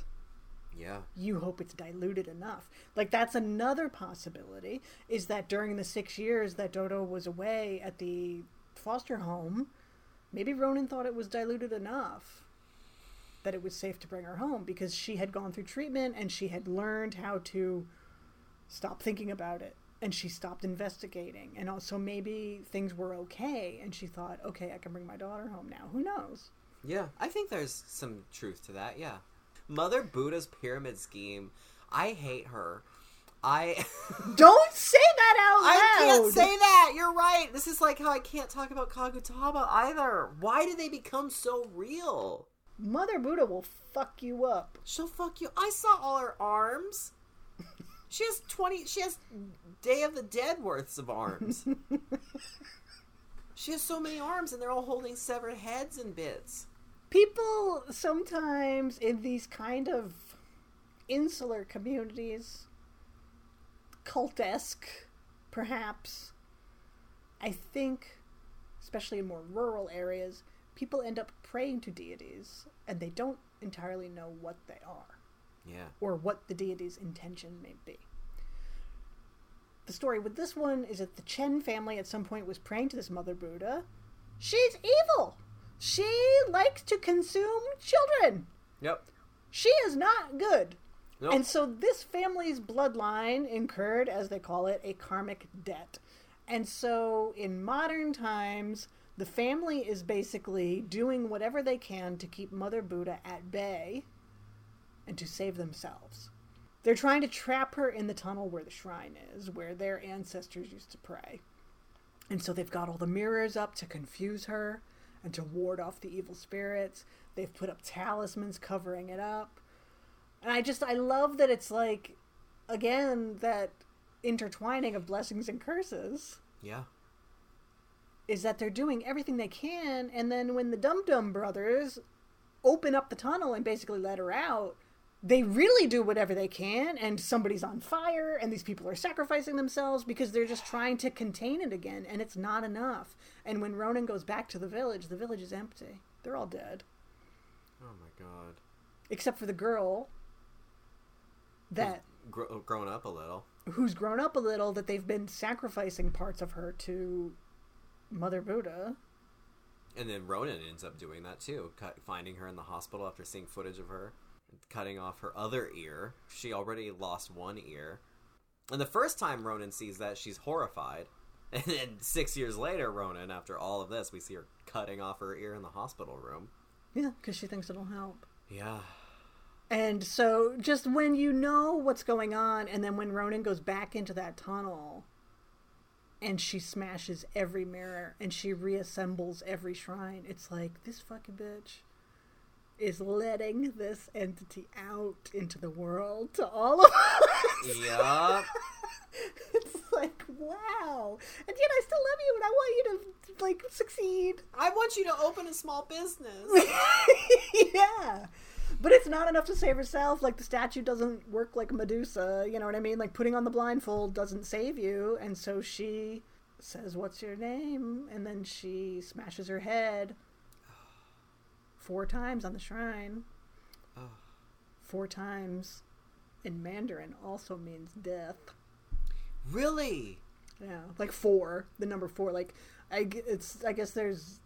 Yeah. You hope it's diluted enough. Like that's another possibility is that during the 6 years that Dodo was away at the foster home, maybe Ronan thought it was diluted enough that it was safe to bring her home because she had gone through treatment and she had learned how to stop thinking about it and she stopped investigating and also maybe things were okay and she thought okay i can bring my daughter home now who knows Yeah, I think there's some truth to that. Yeah, Mother Buddha's pyramid scheme. I hate her. I don't say that out loud I can't say that. You're right. This is like how I can't talk about Kagutama either. Why do they become so real? Mother buddha will fuck you up She'll fuck you. I saw all her arms. She has twenty. She has Day of the Dead worths of arms. she has so many arms, and they're all holding severed heads and bits. people sometimes in these kind of insular communities cultesque perhaps i think especially in more rural areas people end up praying to deities and they don't entirely know what they are Yeah. or what the deity's intention may be. The story with this one is that the Chen family at some point was praying to this Mother Buddha. She's evil. She likes to consume children. Yep. She is not good. Nope. And so this family's bloodline incurred, as they call it, a karmic debt. And so in modern times, the family is basically doing whatever they can to keep Mother Buddha at bay and to save themselves. They're trying to trap her in the tunnel where the shrine is, where their ancestors used to pray. And so they've got all the mirrors up to confuse her and to ward off the evil spirits. They've put up talismans covering it up. And I just, I love that it's like, again, that intertwining of blessings and curses Yeah. Is that they're doing everything they can. And then when the Dum Dum brothers open up the tunnel and basically let her out, they really do whatever they can, and somebody's on fire, and these people are sacrificing themselves because they're just trying to contain it again, and it's not enough. And when Ronan goes back to the village, the village is empty. They're all dead. Oh my god. Except for the girl that Gro- oh, grown up a little. who's grown up a little that they've been sacrificing parts of her to Mother Buddha. And then Ronan ends up doing that too, cut, finding her in the hospital after seeing footage of her, cutting off her other ear. She already lost one ear. And the first time Ronan sees that, she's horrified. And then six years later, Ronan, after all of this, we see her cutting off her ear in the hospital room. Yeah, because she thinks it'll help. Yeah. And so, just when you know what's going on, and then when Ronan goes back into that tunnel and she smashes every mirror and she reassembles every shrine, it's like, this fucking bitch is letting this entity out into the world to all of us. Yup. it's like, wow. And yet I still love you and I want you to, like, succeed. I want you to open a small business. yeah. But it's not enough to save herself. Like the statue doesn't work like Medusa. You know what I mean? Like putting on the blindfold doesn't save you. And so she says, What's your name? And then she smashes her head four times on the shrine. Oh. Four times in Mandarin also means death. really? Yeah, like four, the number four. Like, I it's I guess there's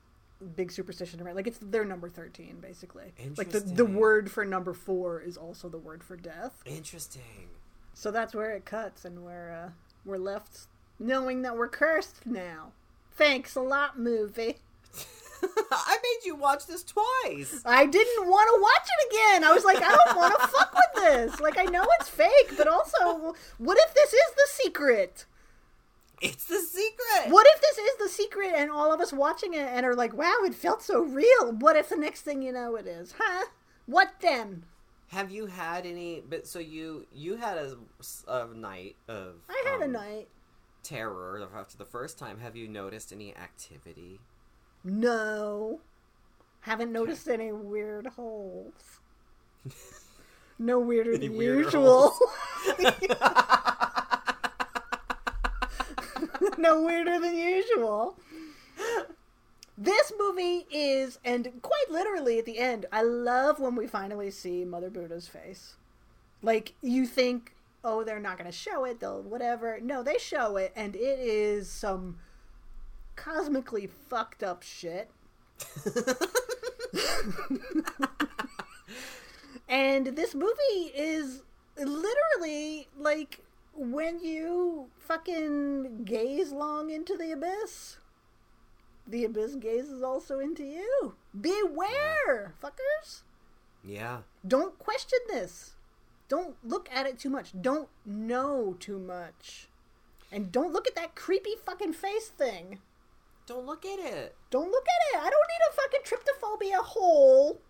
big superstition around. Like it's their number thirteen, basically. Like the the word for number four is also the word for death. Interesting. So that's where it cuts, and we're uh, we're left knowing that we're cursed now. Thanks a lot, movie. I made you watch this twice. I didn't want to watch it again. I was like, I don't want to fuck with this. Like, I know it's fake, but also, what if this is the secret? It's the secret. What if this is the secret and all of us watching it and are like, wow, it felt so real? What if the next thing you know it is? Huh? What then? Have you had any? But so you you had a, a night of I had a um, night. terror after the first time. Have you noticed any activity? No. Haven't noticed any weird holes. No weirder Any than weirder usual. no weirder than usual. This movie is, and quite literally at the end, I love when we finally see Mother Buddha's face. Like, you think, oh, they're not going to show it, they'll whatever. No, they show it, and it is some cosmically fucked up shit. And this movie is literally like when you fucking gaze long into the abyss, the abyss gazes also into you. Beware, fuckers. Yeah. Don't question this. Don't look at it too much. Don't know too much. And don't look at that creepy fucking face thing. Don't look at it. Don't look at it. I don't need a fucking trypophobia hole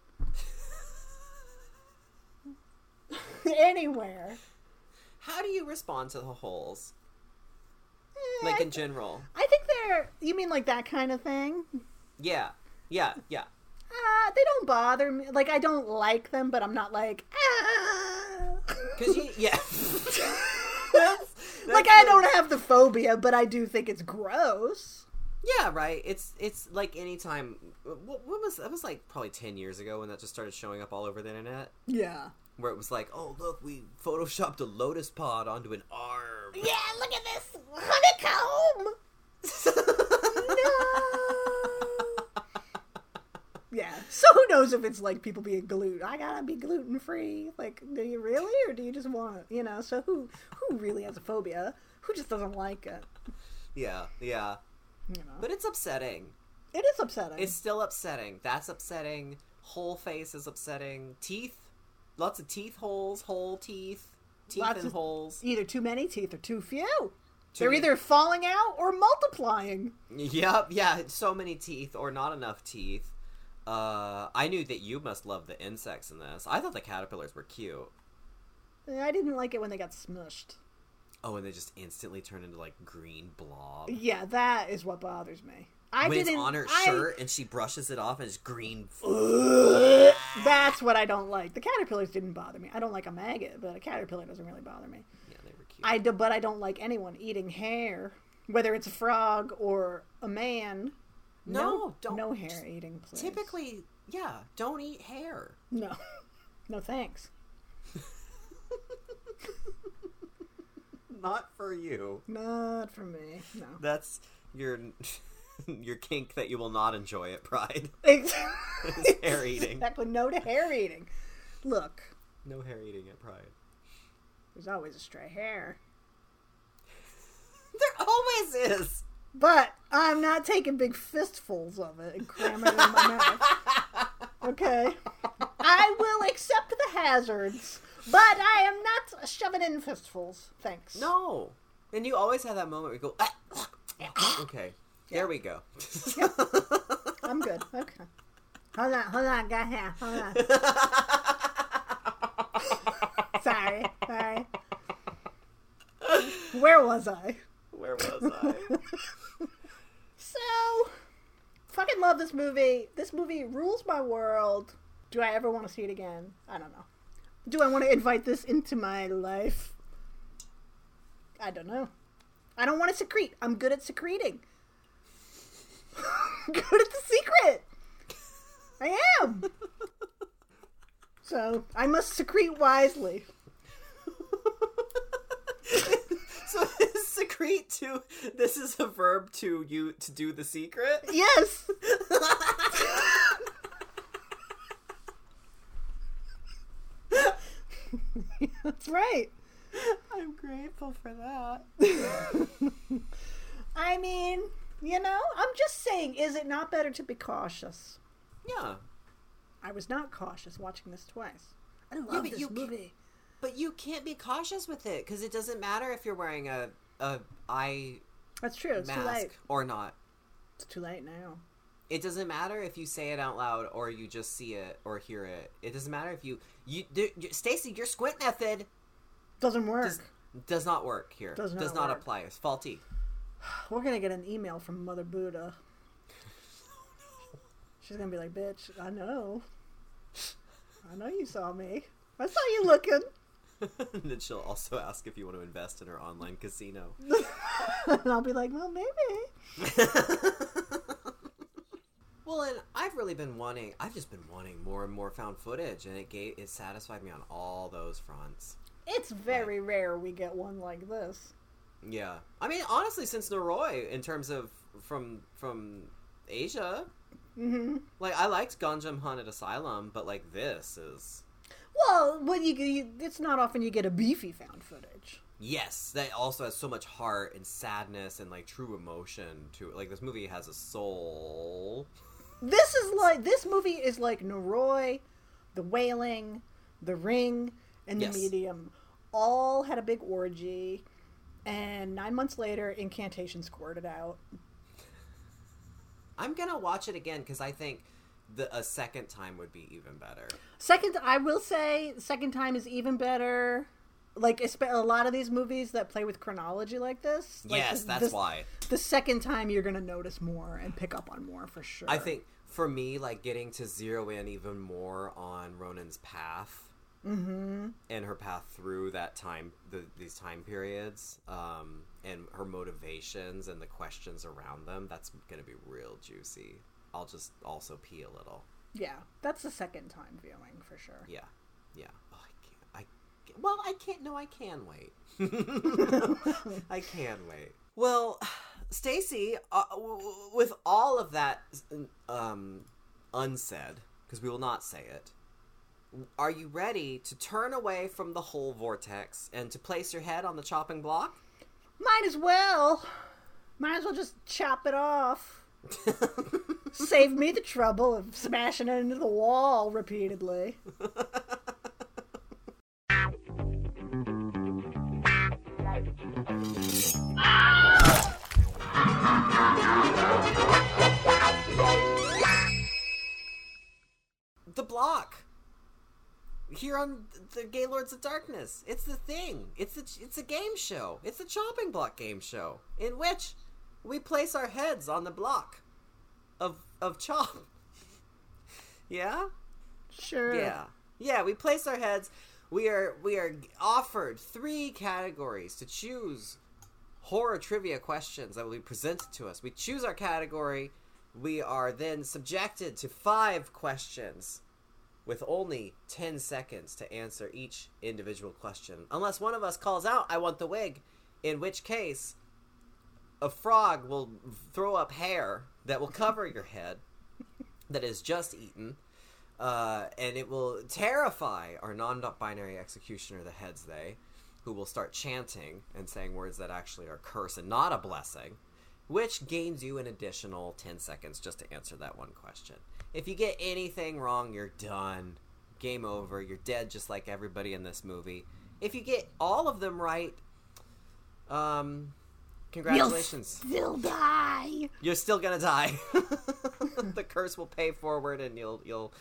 anywhere. How do you respond to the holes? Eh, Like I- in general? I think they're. You mean like that kind of thing? Yeah. Yeah. Yeah. Uh, they don't bother me. Like I don't like them, but I'm not like. Ah. Because you. Yeah. That's- like that's I don't have the phobia, but I do think it's gross. Yeah, right. It's it's like anytime. What, what was that? Was like probably ten years ago when that just started showing up all over the internet, Yeah. where it was like, oh look, we photoshopped a lotus pod onto an arm. Yeah. Look at this honeycomb. No. Yeah. So who knows if it's like people being gluten? I gotta be gluten free. Like, do you really, or do you just want it? You know. So who who really has a phobia? Who just doesn't like it? yeah, yeah. You know. But it's upsetting. it is upsetting. It's still upsetting. That's upsetting. Whole face is upsetting. Teeth, lots of teeth holes, whole teeth, teeth Lots and holes. either too many teeth or too few. Too They're many- either falling out or multiplying. Yep, yeah, so many teeth or not enough teeth. Uh, I knew that you must love the insects in this. I thought the caterpillars were cute. I didn't like it when they got smushed. Oh, and they just instantly turn into like green blob. Yeah, that is what bothers me. I when didn't. it's on her I- shirt and she brushes it off and it's green. that That's what I don't like. The caterpillars didn't bother me. I don't like a maggot, but a caterpillar doesn't really bother me. Yeah, they were cute. I do, but I don't like anyone eating hair, whether it's a frog or a man. No, don't- No hair eating. Please. Typically, yeah, don't eat hair. no, no thanks. Not for you. Not for me. No. That's your your kink that you will not enjoy at Pride. Hair eating. Exactly. No to hair eating. Look, No hair eating at Pride. there's always a stray hair. There always is. But I'm not taking big fistfuls of it and cramming it in my mouth. Okay? I will accept the hazards, but I am not shoving in fistfuls. Thanks. No. And you always have that moment where you go, "Ah." okay, there we go. I'm good. Okay. Hold on, hold on, got here. Hold on. sorry, sorry. Where was I? Where was I? So, fucking love this movie. This movie rules my world. Do I ever want to see it again? I don't know. Do I want to invite this into my life? I don't know. I don't want to secrete. I'm good at secreting. good at the secret. I am. So, I must secrete wisely. so secrete to this is a verb to you to do the secret? Yes. That's right. I'm grateful for that. I mean, you know, I'm just saying, is it not better to be cautious? Yeah. I was not cautious watching this twice. I love but this movie. But you can't be cautious with it because it doesn't matter if you're wearing a a eye That's true. It's too late. mask or not. It's too late now. It doesn't matter if you say it out loud or you just see it or hear it. It doesn't matter if you you, Stacie, your squint method Doesn't work. does, does not work here. Does not, does not not apply. It's faulty. We're gonna get an email from Mother Buddha. She's gonna be like, "Bitch, I know. I know you saw me. I saw you looking." and then she'll also ask if you want to invest in her online casino. and I'll be like, "Well, maybe." Well, and I've really been wanting. I've just been wanting more and more found footage, and it gave it satisfied me on all those fronts. It's very rare we get one like this. Yeah, I mean, honestly, since Noroi, in terms of from from Asia, hmm like I liked Gonjiam Haunted Asylum, but like this is Well, when you, you, it's not often you get a beefy found footage. yes, that also has so much heart and sadness and like true emotion to it. Like this movie has a soul. This is like this movie is like Noroi, The Wailing, The Ring, and The Yes. Medium all had a big orgy, and nine months later, Incantation squirted out. I'm gonna watch it again because I think the a second time would be even better. Second, I will say, second time is even better. Like a lot of these movies that play with chronology like this. like yes, that's this- why. The second time you're gonna notice more and pick up on more for sure. I think for me, like getting to zero in even more on Ronan's path Mm-hmm. and her path through that time, the, these time periods, um, and her motivations and the questions around them. That's gonna be real juicy. I'll just also pee a little. Yeah, that's the second time viewing for sure. Yeah, yeah. Oh, I can't. I can't- well, I can't. No, I can wait. I can wait. Well, Stacie, uh, w- with all of that um, unsaid, because we will not say it, are you ready to turn away from the whole vortex and to place your head on the chopping block? Might as well. Might as well just chop it off. Save me the trouble of smashing it into the wall repeatedly. On the Gaylords of Darkness. It's the thing. It's the it's a game show. It's a chopping block game show in which we place our heads on the block of of chop. yeah, Sure. Yeah. Yeah, we place our heads. We are we are offered three categories to choose horror trivia questions that will be presented to us. We choose our category. We are then subjected to five questions with only 10 seconds to answer each individual question. Unless one of us calls out, I want the wig, in which case a frog will throw up hair that will cover your head that is just eaten. Uh, and it will terrify our non-binary executioner, the heads they, who will start chanting and saying words that actually are a curse and not a blessing, which gains you an additional 10 seconds just to answer that one question. If you get anything wrong, you're done. Game over. You're dead just like everybody in this movie. If you get all of them right, um, congratulations. You'll still die. You're still gonna die. the curse will pay forward, and you'll you'll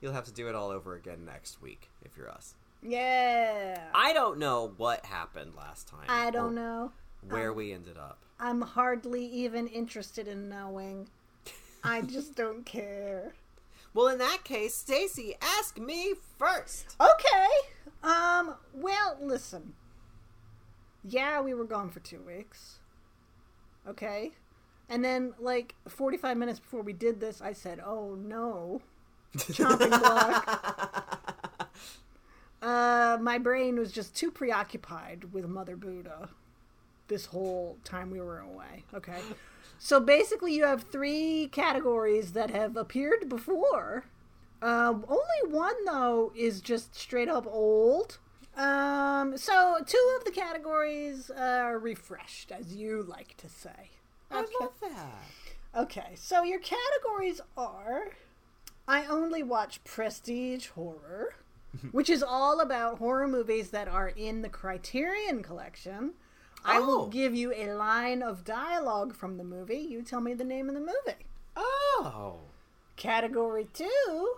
you'll have to do it all over again next week if you're us. Yeah. I don't know what happened last time. I don't know. where we ended up. I'm hardly even interested in knowing. I just don't care. Well, in that case, Stacie, ask me first. Okay. Um, well, listen. Yeah, we were gone for two weeks. Okay. And then, like, 45 minutes before we did this, I said, oh no. Chopping block. Uh, my brain was just too preoccupied with Mother Buddha this whole time we were away. Okay. So basically, you have three categories that have appeared before. Um, only one, though, is just straight up old. Um, so two of the categories are refreshed, as you like to say. I love that. Okay, so your categories are I only watch prestige horror, which is all about horror movies that are in the Criterion collection. I will Oh. give you a line of dialogue from the movie. You tell me the name of the movie. Oh. Category two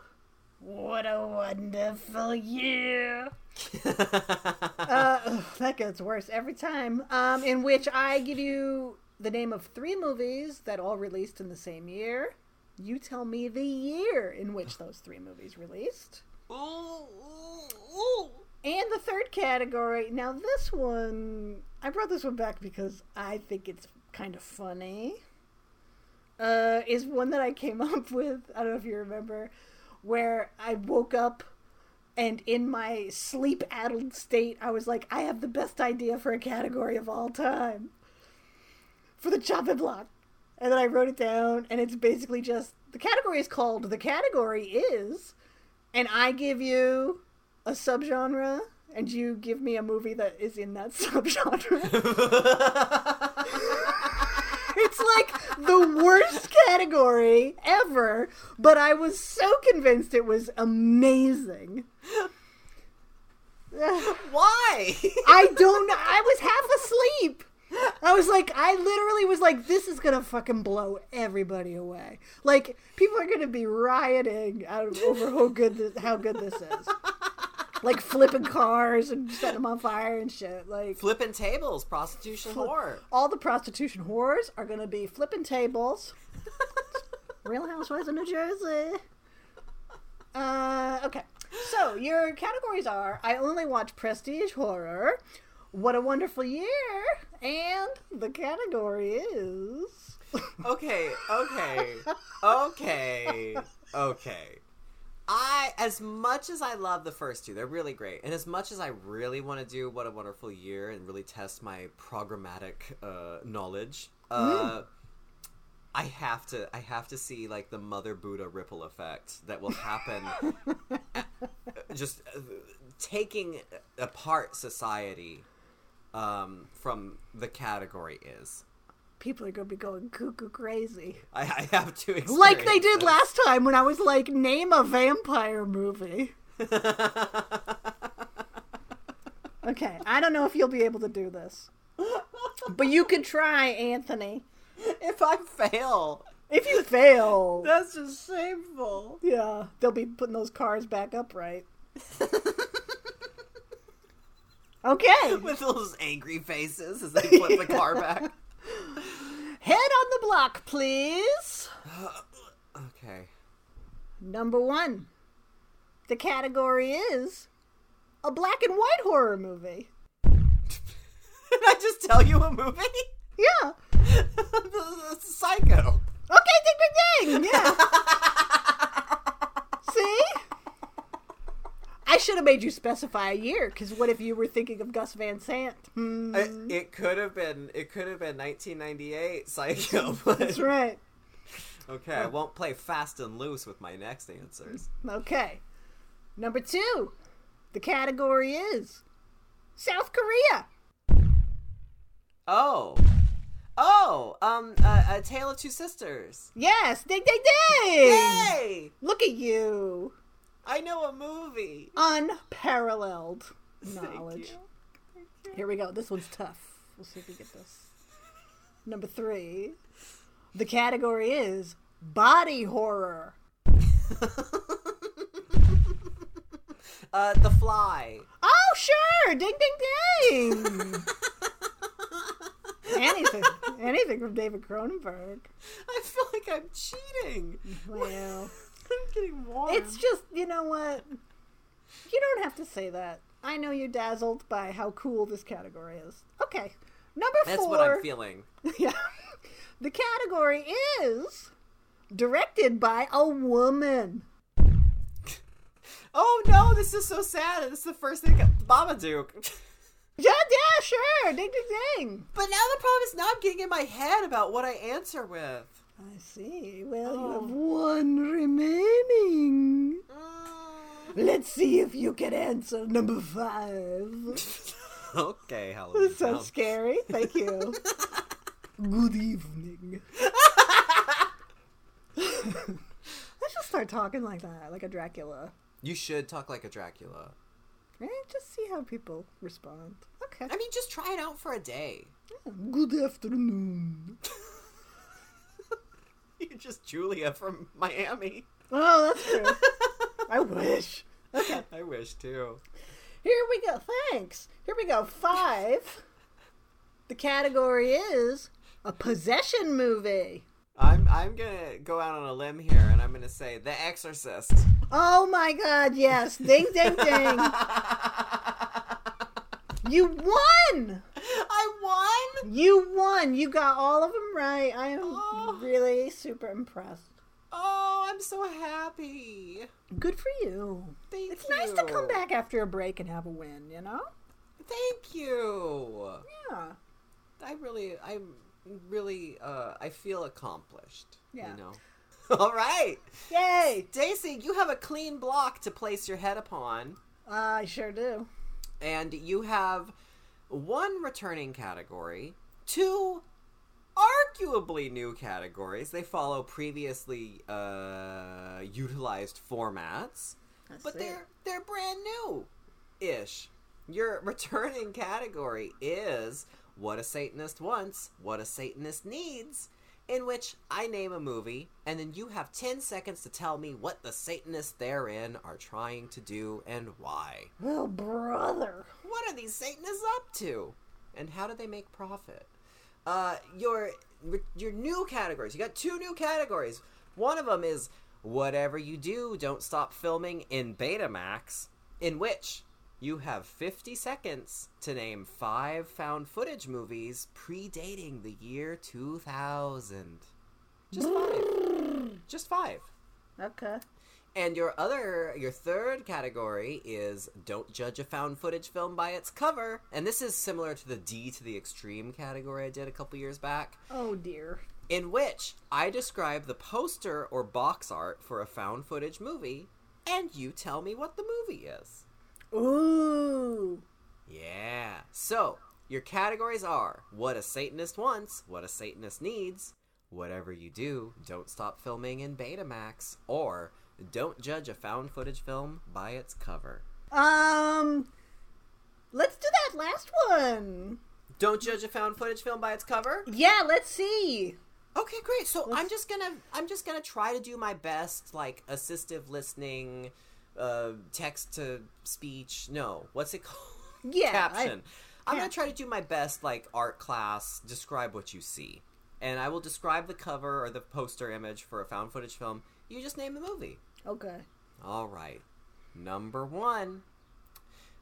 What a wonderful year. Uh, ugh, that gets worse every time. Um, in which I give you the name of three movies that all released in the same year. You tell me the year in which those three movies released. ooh, ooh, ooh. And the third category. Now, this one, I brought this one back because I think it's kind of funny. Uh, is one that I came up with. I don't know if you remember, where I woke up and in my sleep addled state, I was like, I have the best idea for a category of all time for the chopping block. And then I wrote it down, and it's basically just the category is called The Category Is, and I give you a subgenre, and you give me a movie that is in that subgenre. it's like the worst category ever, but I was so convinced it was amazing. Why? I don't know. I was half asleep. I was like, I literally was like, this is gonna fucking blow everybody away. Like, people are gonna be rioting out over how good this, how good this is. Like flipping cars and setting them on fire and shit. Like Flipping tables, prostitution, horror. all the prostitution whores are gonna be flipping tables. Real Housewives of New Jersey. Uh, okay. So your categories are: I only watch prestige horror. What a wonderful year! And the category is. Okay, okay, okay, okay. I, as much as I love the first two, they're really great, and as much as I really want to do "What a Wonderful Year" and really test my programmatic uh, knowledge, uh, I have to, I have to see like the Mother Buddha ripple effect that will happen, just uh, taking apart society um, from the category is. People are gonna be going cuckoo crazy. I, I have to experience Like they did last time when I was like, name a vampire movie. Okay, I don't know if you'll be able to do this. But you could try, Anthony. if I fail, If you fail, that's just shameful. yeah, they'll be putting those cars back upright. Okay, With those angry faces as they flip the car back. Head on the block, please. Okay. Number one. The category is a black and white horror movie. Did I just tell you a movie? Yeah. Psycho. Okay, ding ding ding. Yeah. See? I should have made you specify a year, because what if you were thinking of Gus Van Sant? Hmm. It, it could have been. It could have been 1998 Psycho. But... That's right. Okay, I won't play fast and loose with my next answers. Okay. Number two. The category is South Korea. Oh, oh, um, uh, a Tale of Two Sisters. Yes, ding ding ding. Yay! Look at you. I know a movie. Unparalleled knowledge. Here we go. This one's tough. We'll see if we get this. Number three. The category is body horror. Uh, The Fly. Oh, sure. Ding, ding, ding. anything. Anything from David Cronenberg. I feel like I'm cheating. Well, I'm getting warm. it's just, you know what? You don't have to say that. I know you're dazzled by how cool this category is. Okay. Number That's four. what I'm feeling. yeah. The category is directed by a woman. Oh no, this is so sad. This is the first thing. Babadook. Yeah, yeah, sure. Ding, ding, ding. But now the problem is now I'm getting in my head about what I answer with. I see. Well, you Oh. have one remaining. Mm. Let's see if you can answer number five. okay, Halloween. This so Town. scary. Thank you. Good evening. Let's just start talking like that, like a Dracula. You should talk like a Dracula. Right? Just see how people respond. Okay. I mean, just try it out for a day. Good afternoon. You're just Julia from Miami. Oh, that's true. I wish. Okay. I wish too. Here we go. Thanks. Here we go. Five. The category is a possession movie. I'm I'm gonna go out on a limb here, and I'm gonna say The Exorcist. Oh my god, yes. Ding, ding, ding. You won! I won. You won! You got all of them right. I am Oh. really super impressed. Oh, I'm so happy. Good for you. Thank It's you. nice to come back after a break and have a win, you know? Thank you. Yeah. I really, I'm really, uh, I feel accomplished. Yeah. You know. All right, Yay! Daisy, you have a clean block to place your head upon, I sure do. And you have one returning category, two arguably new categories. They follow previously uh, utilized formats. That's but it. they're they're brand new ish. Your returning category is what a Satanist wants, what a Satanist needs, in which I name a movie, and then you have 10 seconds to tell me what the Satanists therein are trying to do and why. Well, brother. What are these Satanists up to? And how do they make profit? Uh, your your new categories. You got two new categories. One of them is whatever you do, don't stop filming in Betamax, in which you have 50 seconds to name five found footage movies predating the year 2000. Just five. Just five. Okay. And your other, your third category is don't judge a found footage film by its cover. And this is similar to the D to the extreme category I did a couple years back, Oh dear. in which I describe the poster or box art for a found footage movie, and you tell me what the movie is. Ooh. Yeah. So, your categories are what a Satanist wants, what a Satanist needs, whatever you do, don't stop filming in Betamax, or don't judge a found footage film by its cover. Um. Let's do that last one. Don't judge a found footage film by its cover? Yeah, let's see. Okay, great. So I'm just gonna I'm just gonna try to do my best, like assistive listening, uh, text to speech. No, what's it called? Yeah, caption. I, am yeah. gonna try to do my best, like art class. Describe what you see, and I will describe the cover or the poster image for a found footage film. You just name the movie. Okay. All right. Number one.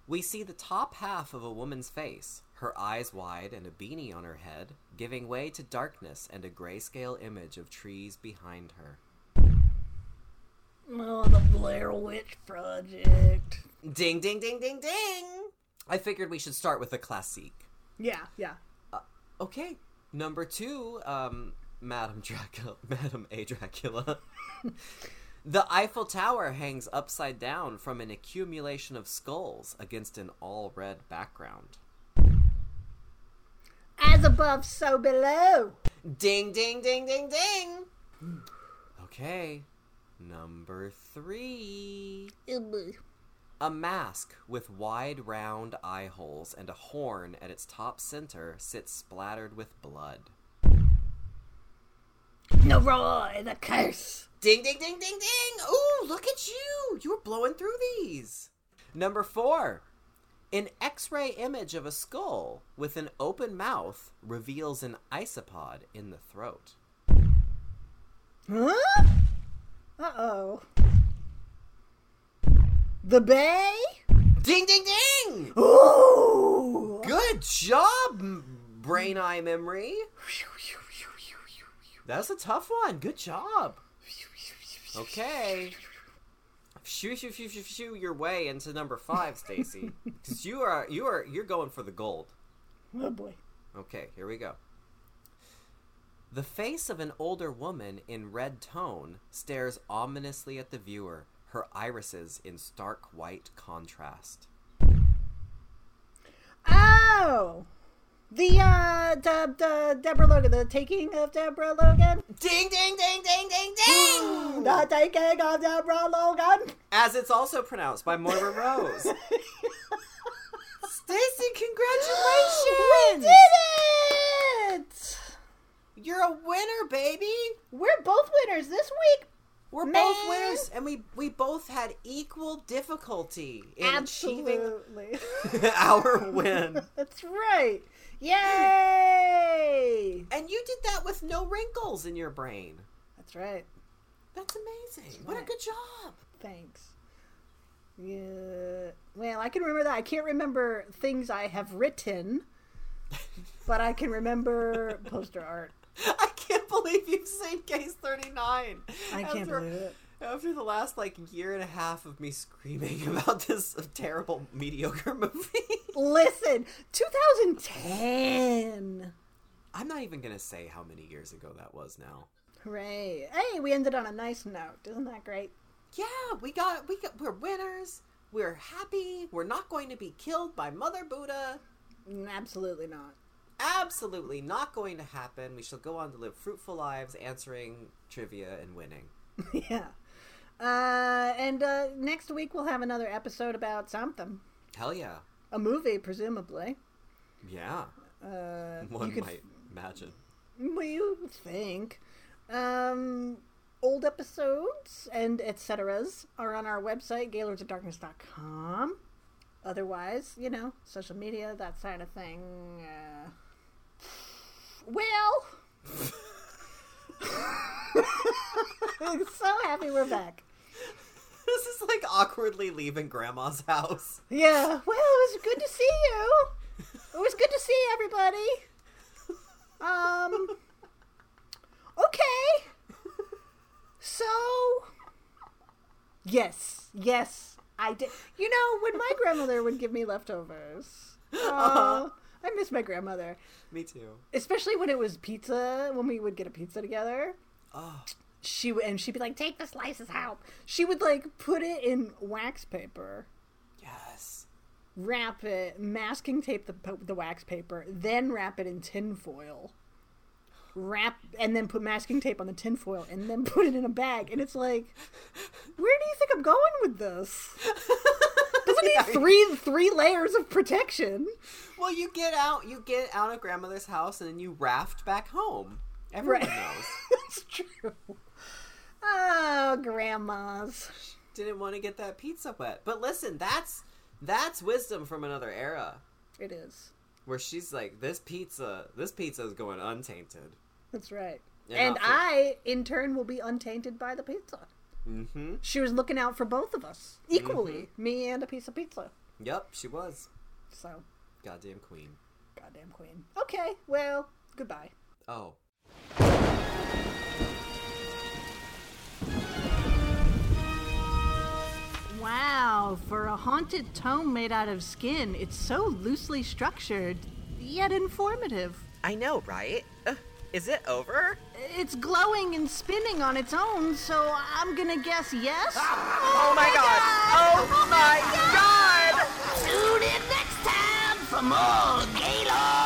We see the top half of a woman's face, her eyes wide and a beanie on her head, giving way to darkness and a grayscale image of trees behind her. Oh, the Blair Witch Project. Ding, ding, ding, ding, ding! I figured we should start with a classique. Yeah, yeah. Okay, number two, um, Madam Dracula, Madam A Dracula. the Eiffel Tower hangs upside down from an accumulation of skulls against an all red background. As above, so below. Ding, ding, ding, ding, ding! Okay, number three. A mask with wide round eye holes and a horn at its top center sits splattered with blood. Noroi, the curse. Ding, ding, ding, ding, ding! Ooh, look at you! You were blowing through these. Number four. An X ray image of a skull with an open mouth reveals an isopod in the throat. Huh? Uh oh. The Bay? Ding, ding, ding! Ooh! Good job, brain eye memory. That's a tough one. Good job. Okay. Shoo, shoo, shoo, shoo, shoo your way into number five, Stacie. Because you are, you are, you're going for the gold. Oh boy. Okay, here we go. The face of an older woman in red tone stares ominously at the viewer, her irises in stark white contrast. Oh! The, uh, the, the Deborah Logan, the taking of Deborah Logan? Ding, ding, ding, ding, ding, ding! the taking of Deborah Logan? As it's also pronounced by Moira Rose. Stacie, congratulations! we did it! You're a winner, baby! We're both winners this week. We're Man. both winners, and we we both had equal difficulty in achieving Absolutely. our win. That's right. Yay! And you did that with no wrinkles in your brain. That's right. That's amazing. What a good job. Thanks. Yeah. Well, I can remember that. I can't remember things I have written, but I can remember poster art. I can't believe you've seen Case 39. I can't After- believe it. After the last like year and a half of me screaming about this terrible mediocre movie, Listen, 2010. I'm not even gonna say how many years ago that was now. Hooray. Hey, we ended on a nice note. Isn't that great? Yeah, we got we got we're winners. We're happy. We're not going to be killed by Mother Buddha. Mm, Absolutely not. Absolutely not going to happen. We shall go on to live fruitful lives, answering trivia and winning. yeah. Uh, and uh, next week we'll have another episode about something. Hell yeah, A movie, presumably. yeah. Uh, One might imagine. Well, you think. Um, old episodes and etceteras are on our website, gaylordsofdarkness.com. Otherwise, you know, social media, that side of thing. Uh, well, I'm so happy we're back. This is like awkwardly leaving Grandma's house. Yeah, well, it was good to see you. It was good to see everybody. Um, okay. So, yes, yes, I did. You know, when my grandmother would give me leftovers, uh, I miss my grandmother, Me too. especially when it was pizza. When we would get a pizza together, Oh, she would, and she'd be like, "Take the slices out." She would like put it in wax paper yes. wrap it, masking tape the the wax paper, then wrap it in tinfoil. Wrap and then put masking tape on the tinfoil and then put it in a bag. And it's like, where do you think I'm going with this? Doesn't need three three layers of protection. Well, you get out, you get out of grandmother's house, and then you raft back home. Everyone Right. knows. it's true. Oh, grandmas. Didn't want to get that pizza wet. But listen, that's that's wisdom from another era, It is. where she's like, "This pizza, this pizza is going untainted." That's right. And not for- I, in turn, will be untainted by the pizza. Mm-hmm. She was looking out for both of us equally, me and a piece of pizza. Yep, she was. So, Goddamn queen. goddamn queen. Okay, well, goodbye. Oh. Wow, for a haunted tome made out of skin, it's so loosely structured, yet informative. I know, right? Uh, is it over? It's glowing and spinning on its own, so I'm gonna guess yes. Ah, oh, oh my god! Oh my oh god! Tune in next time for more Gaylords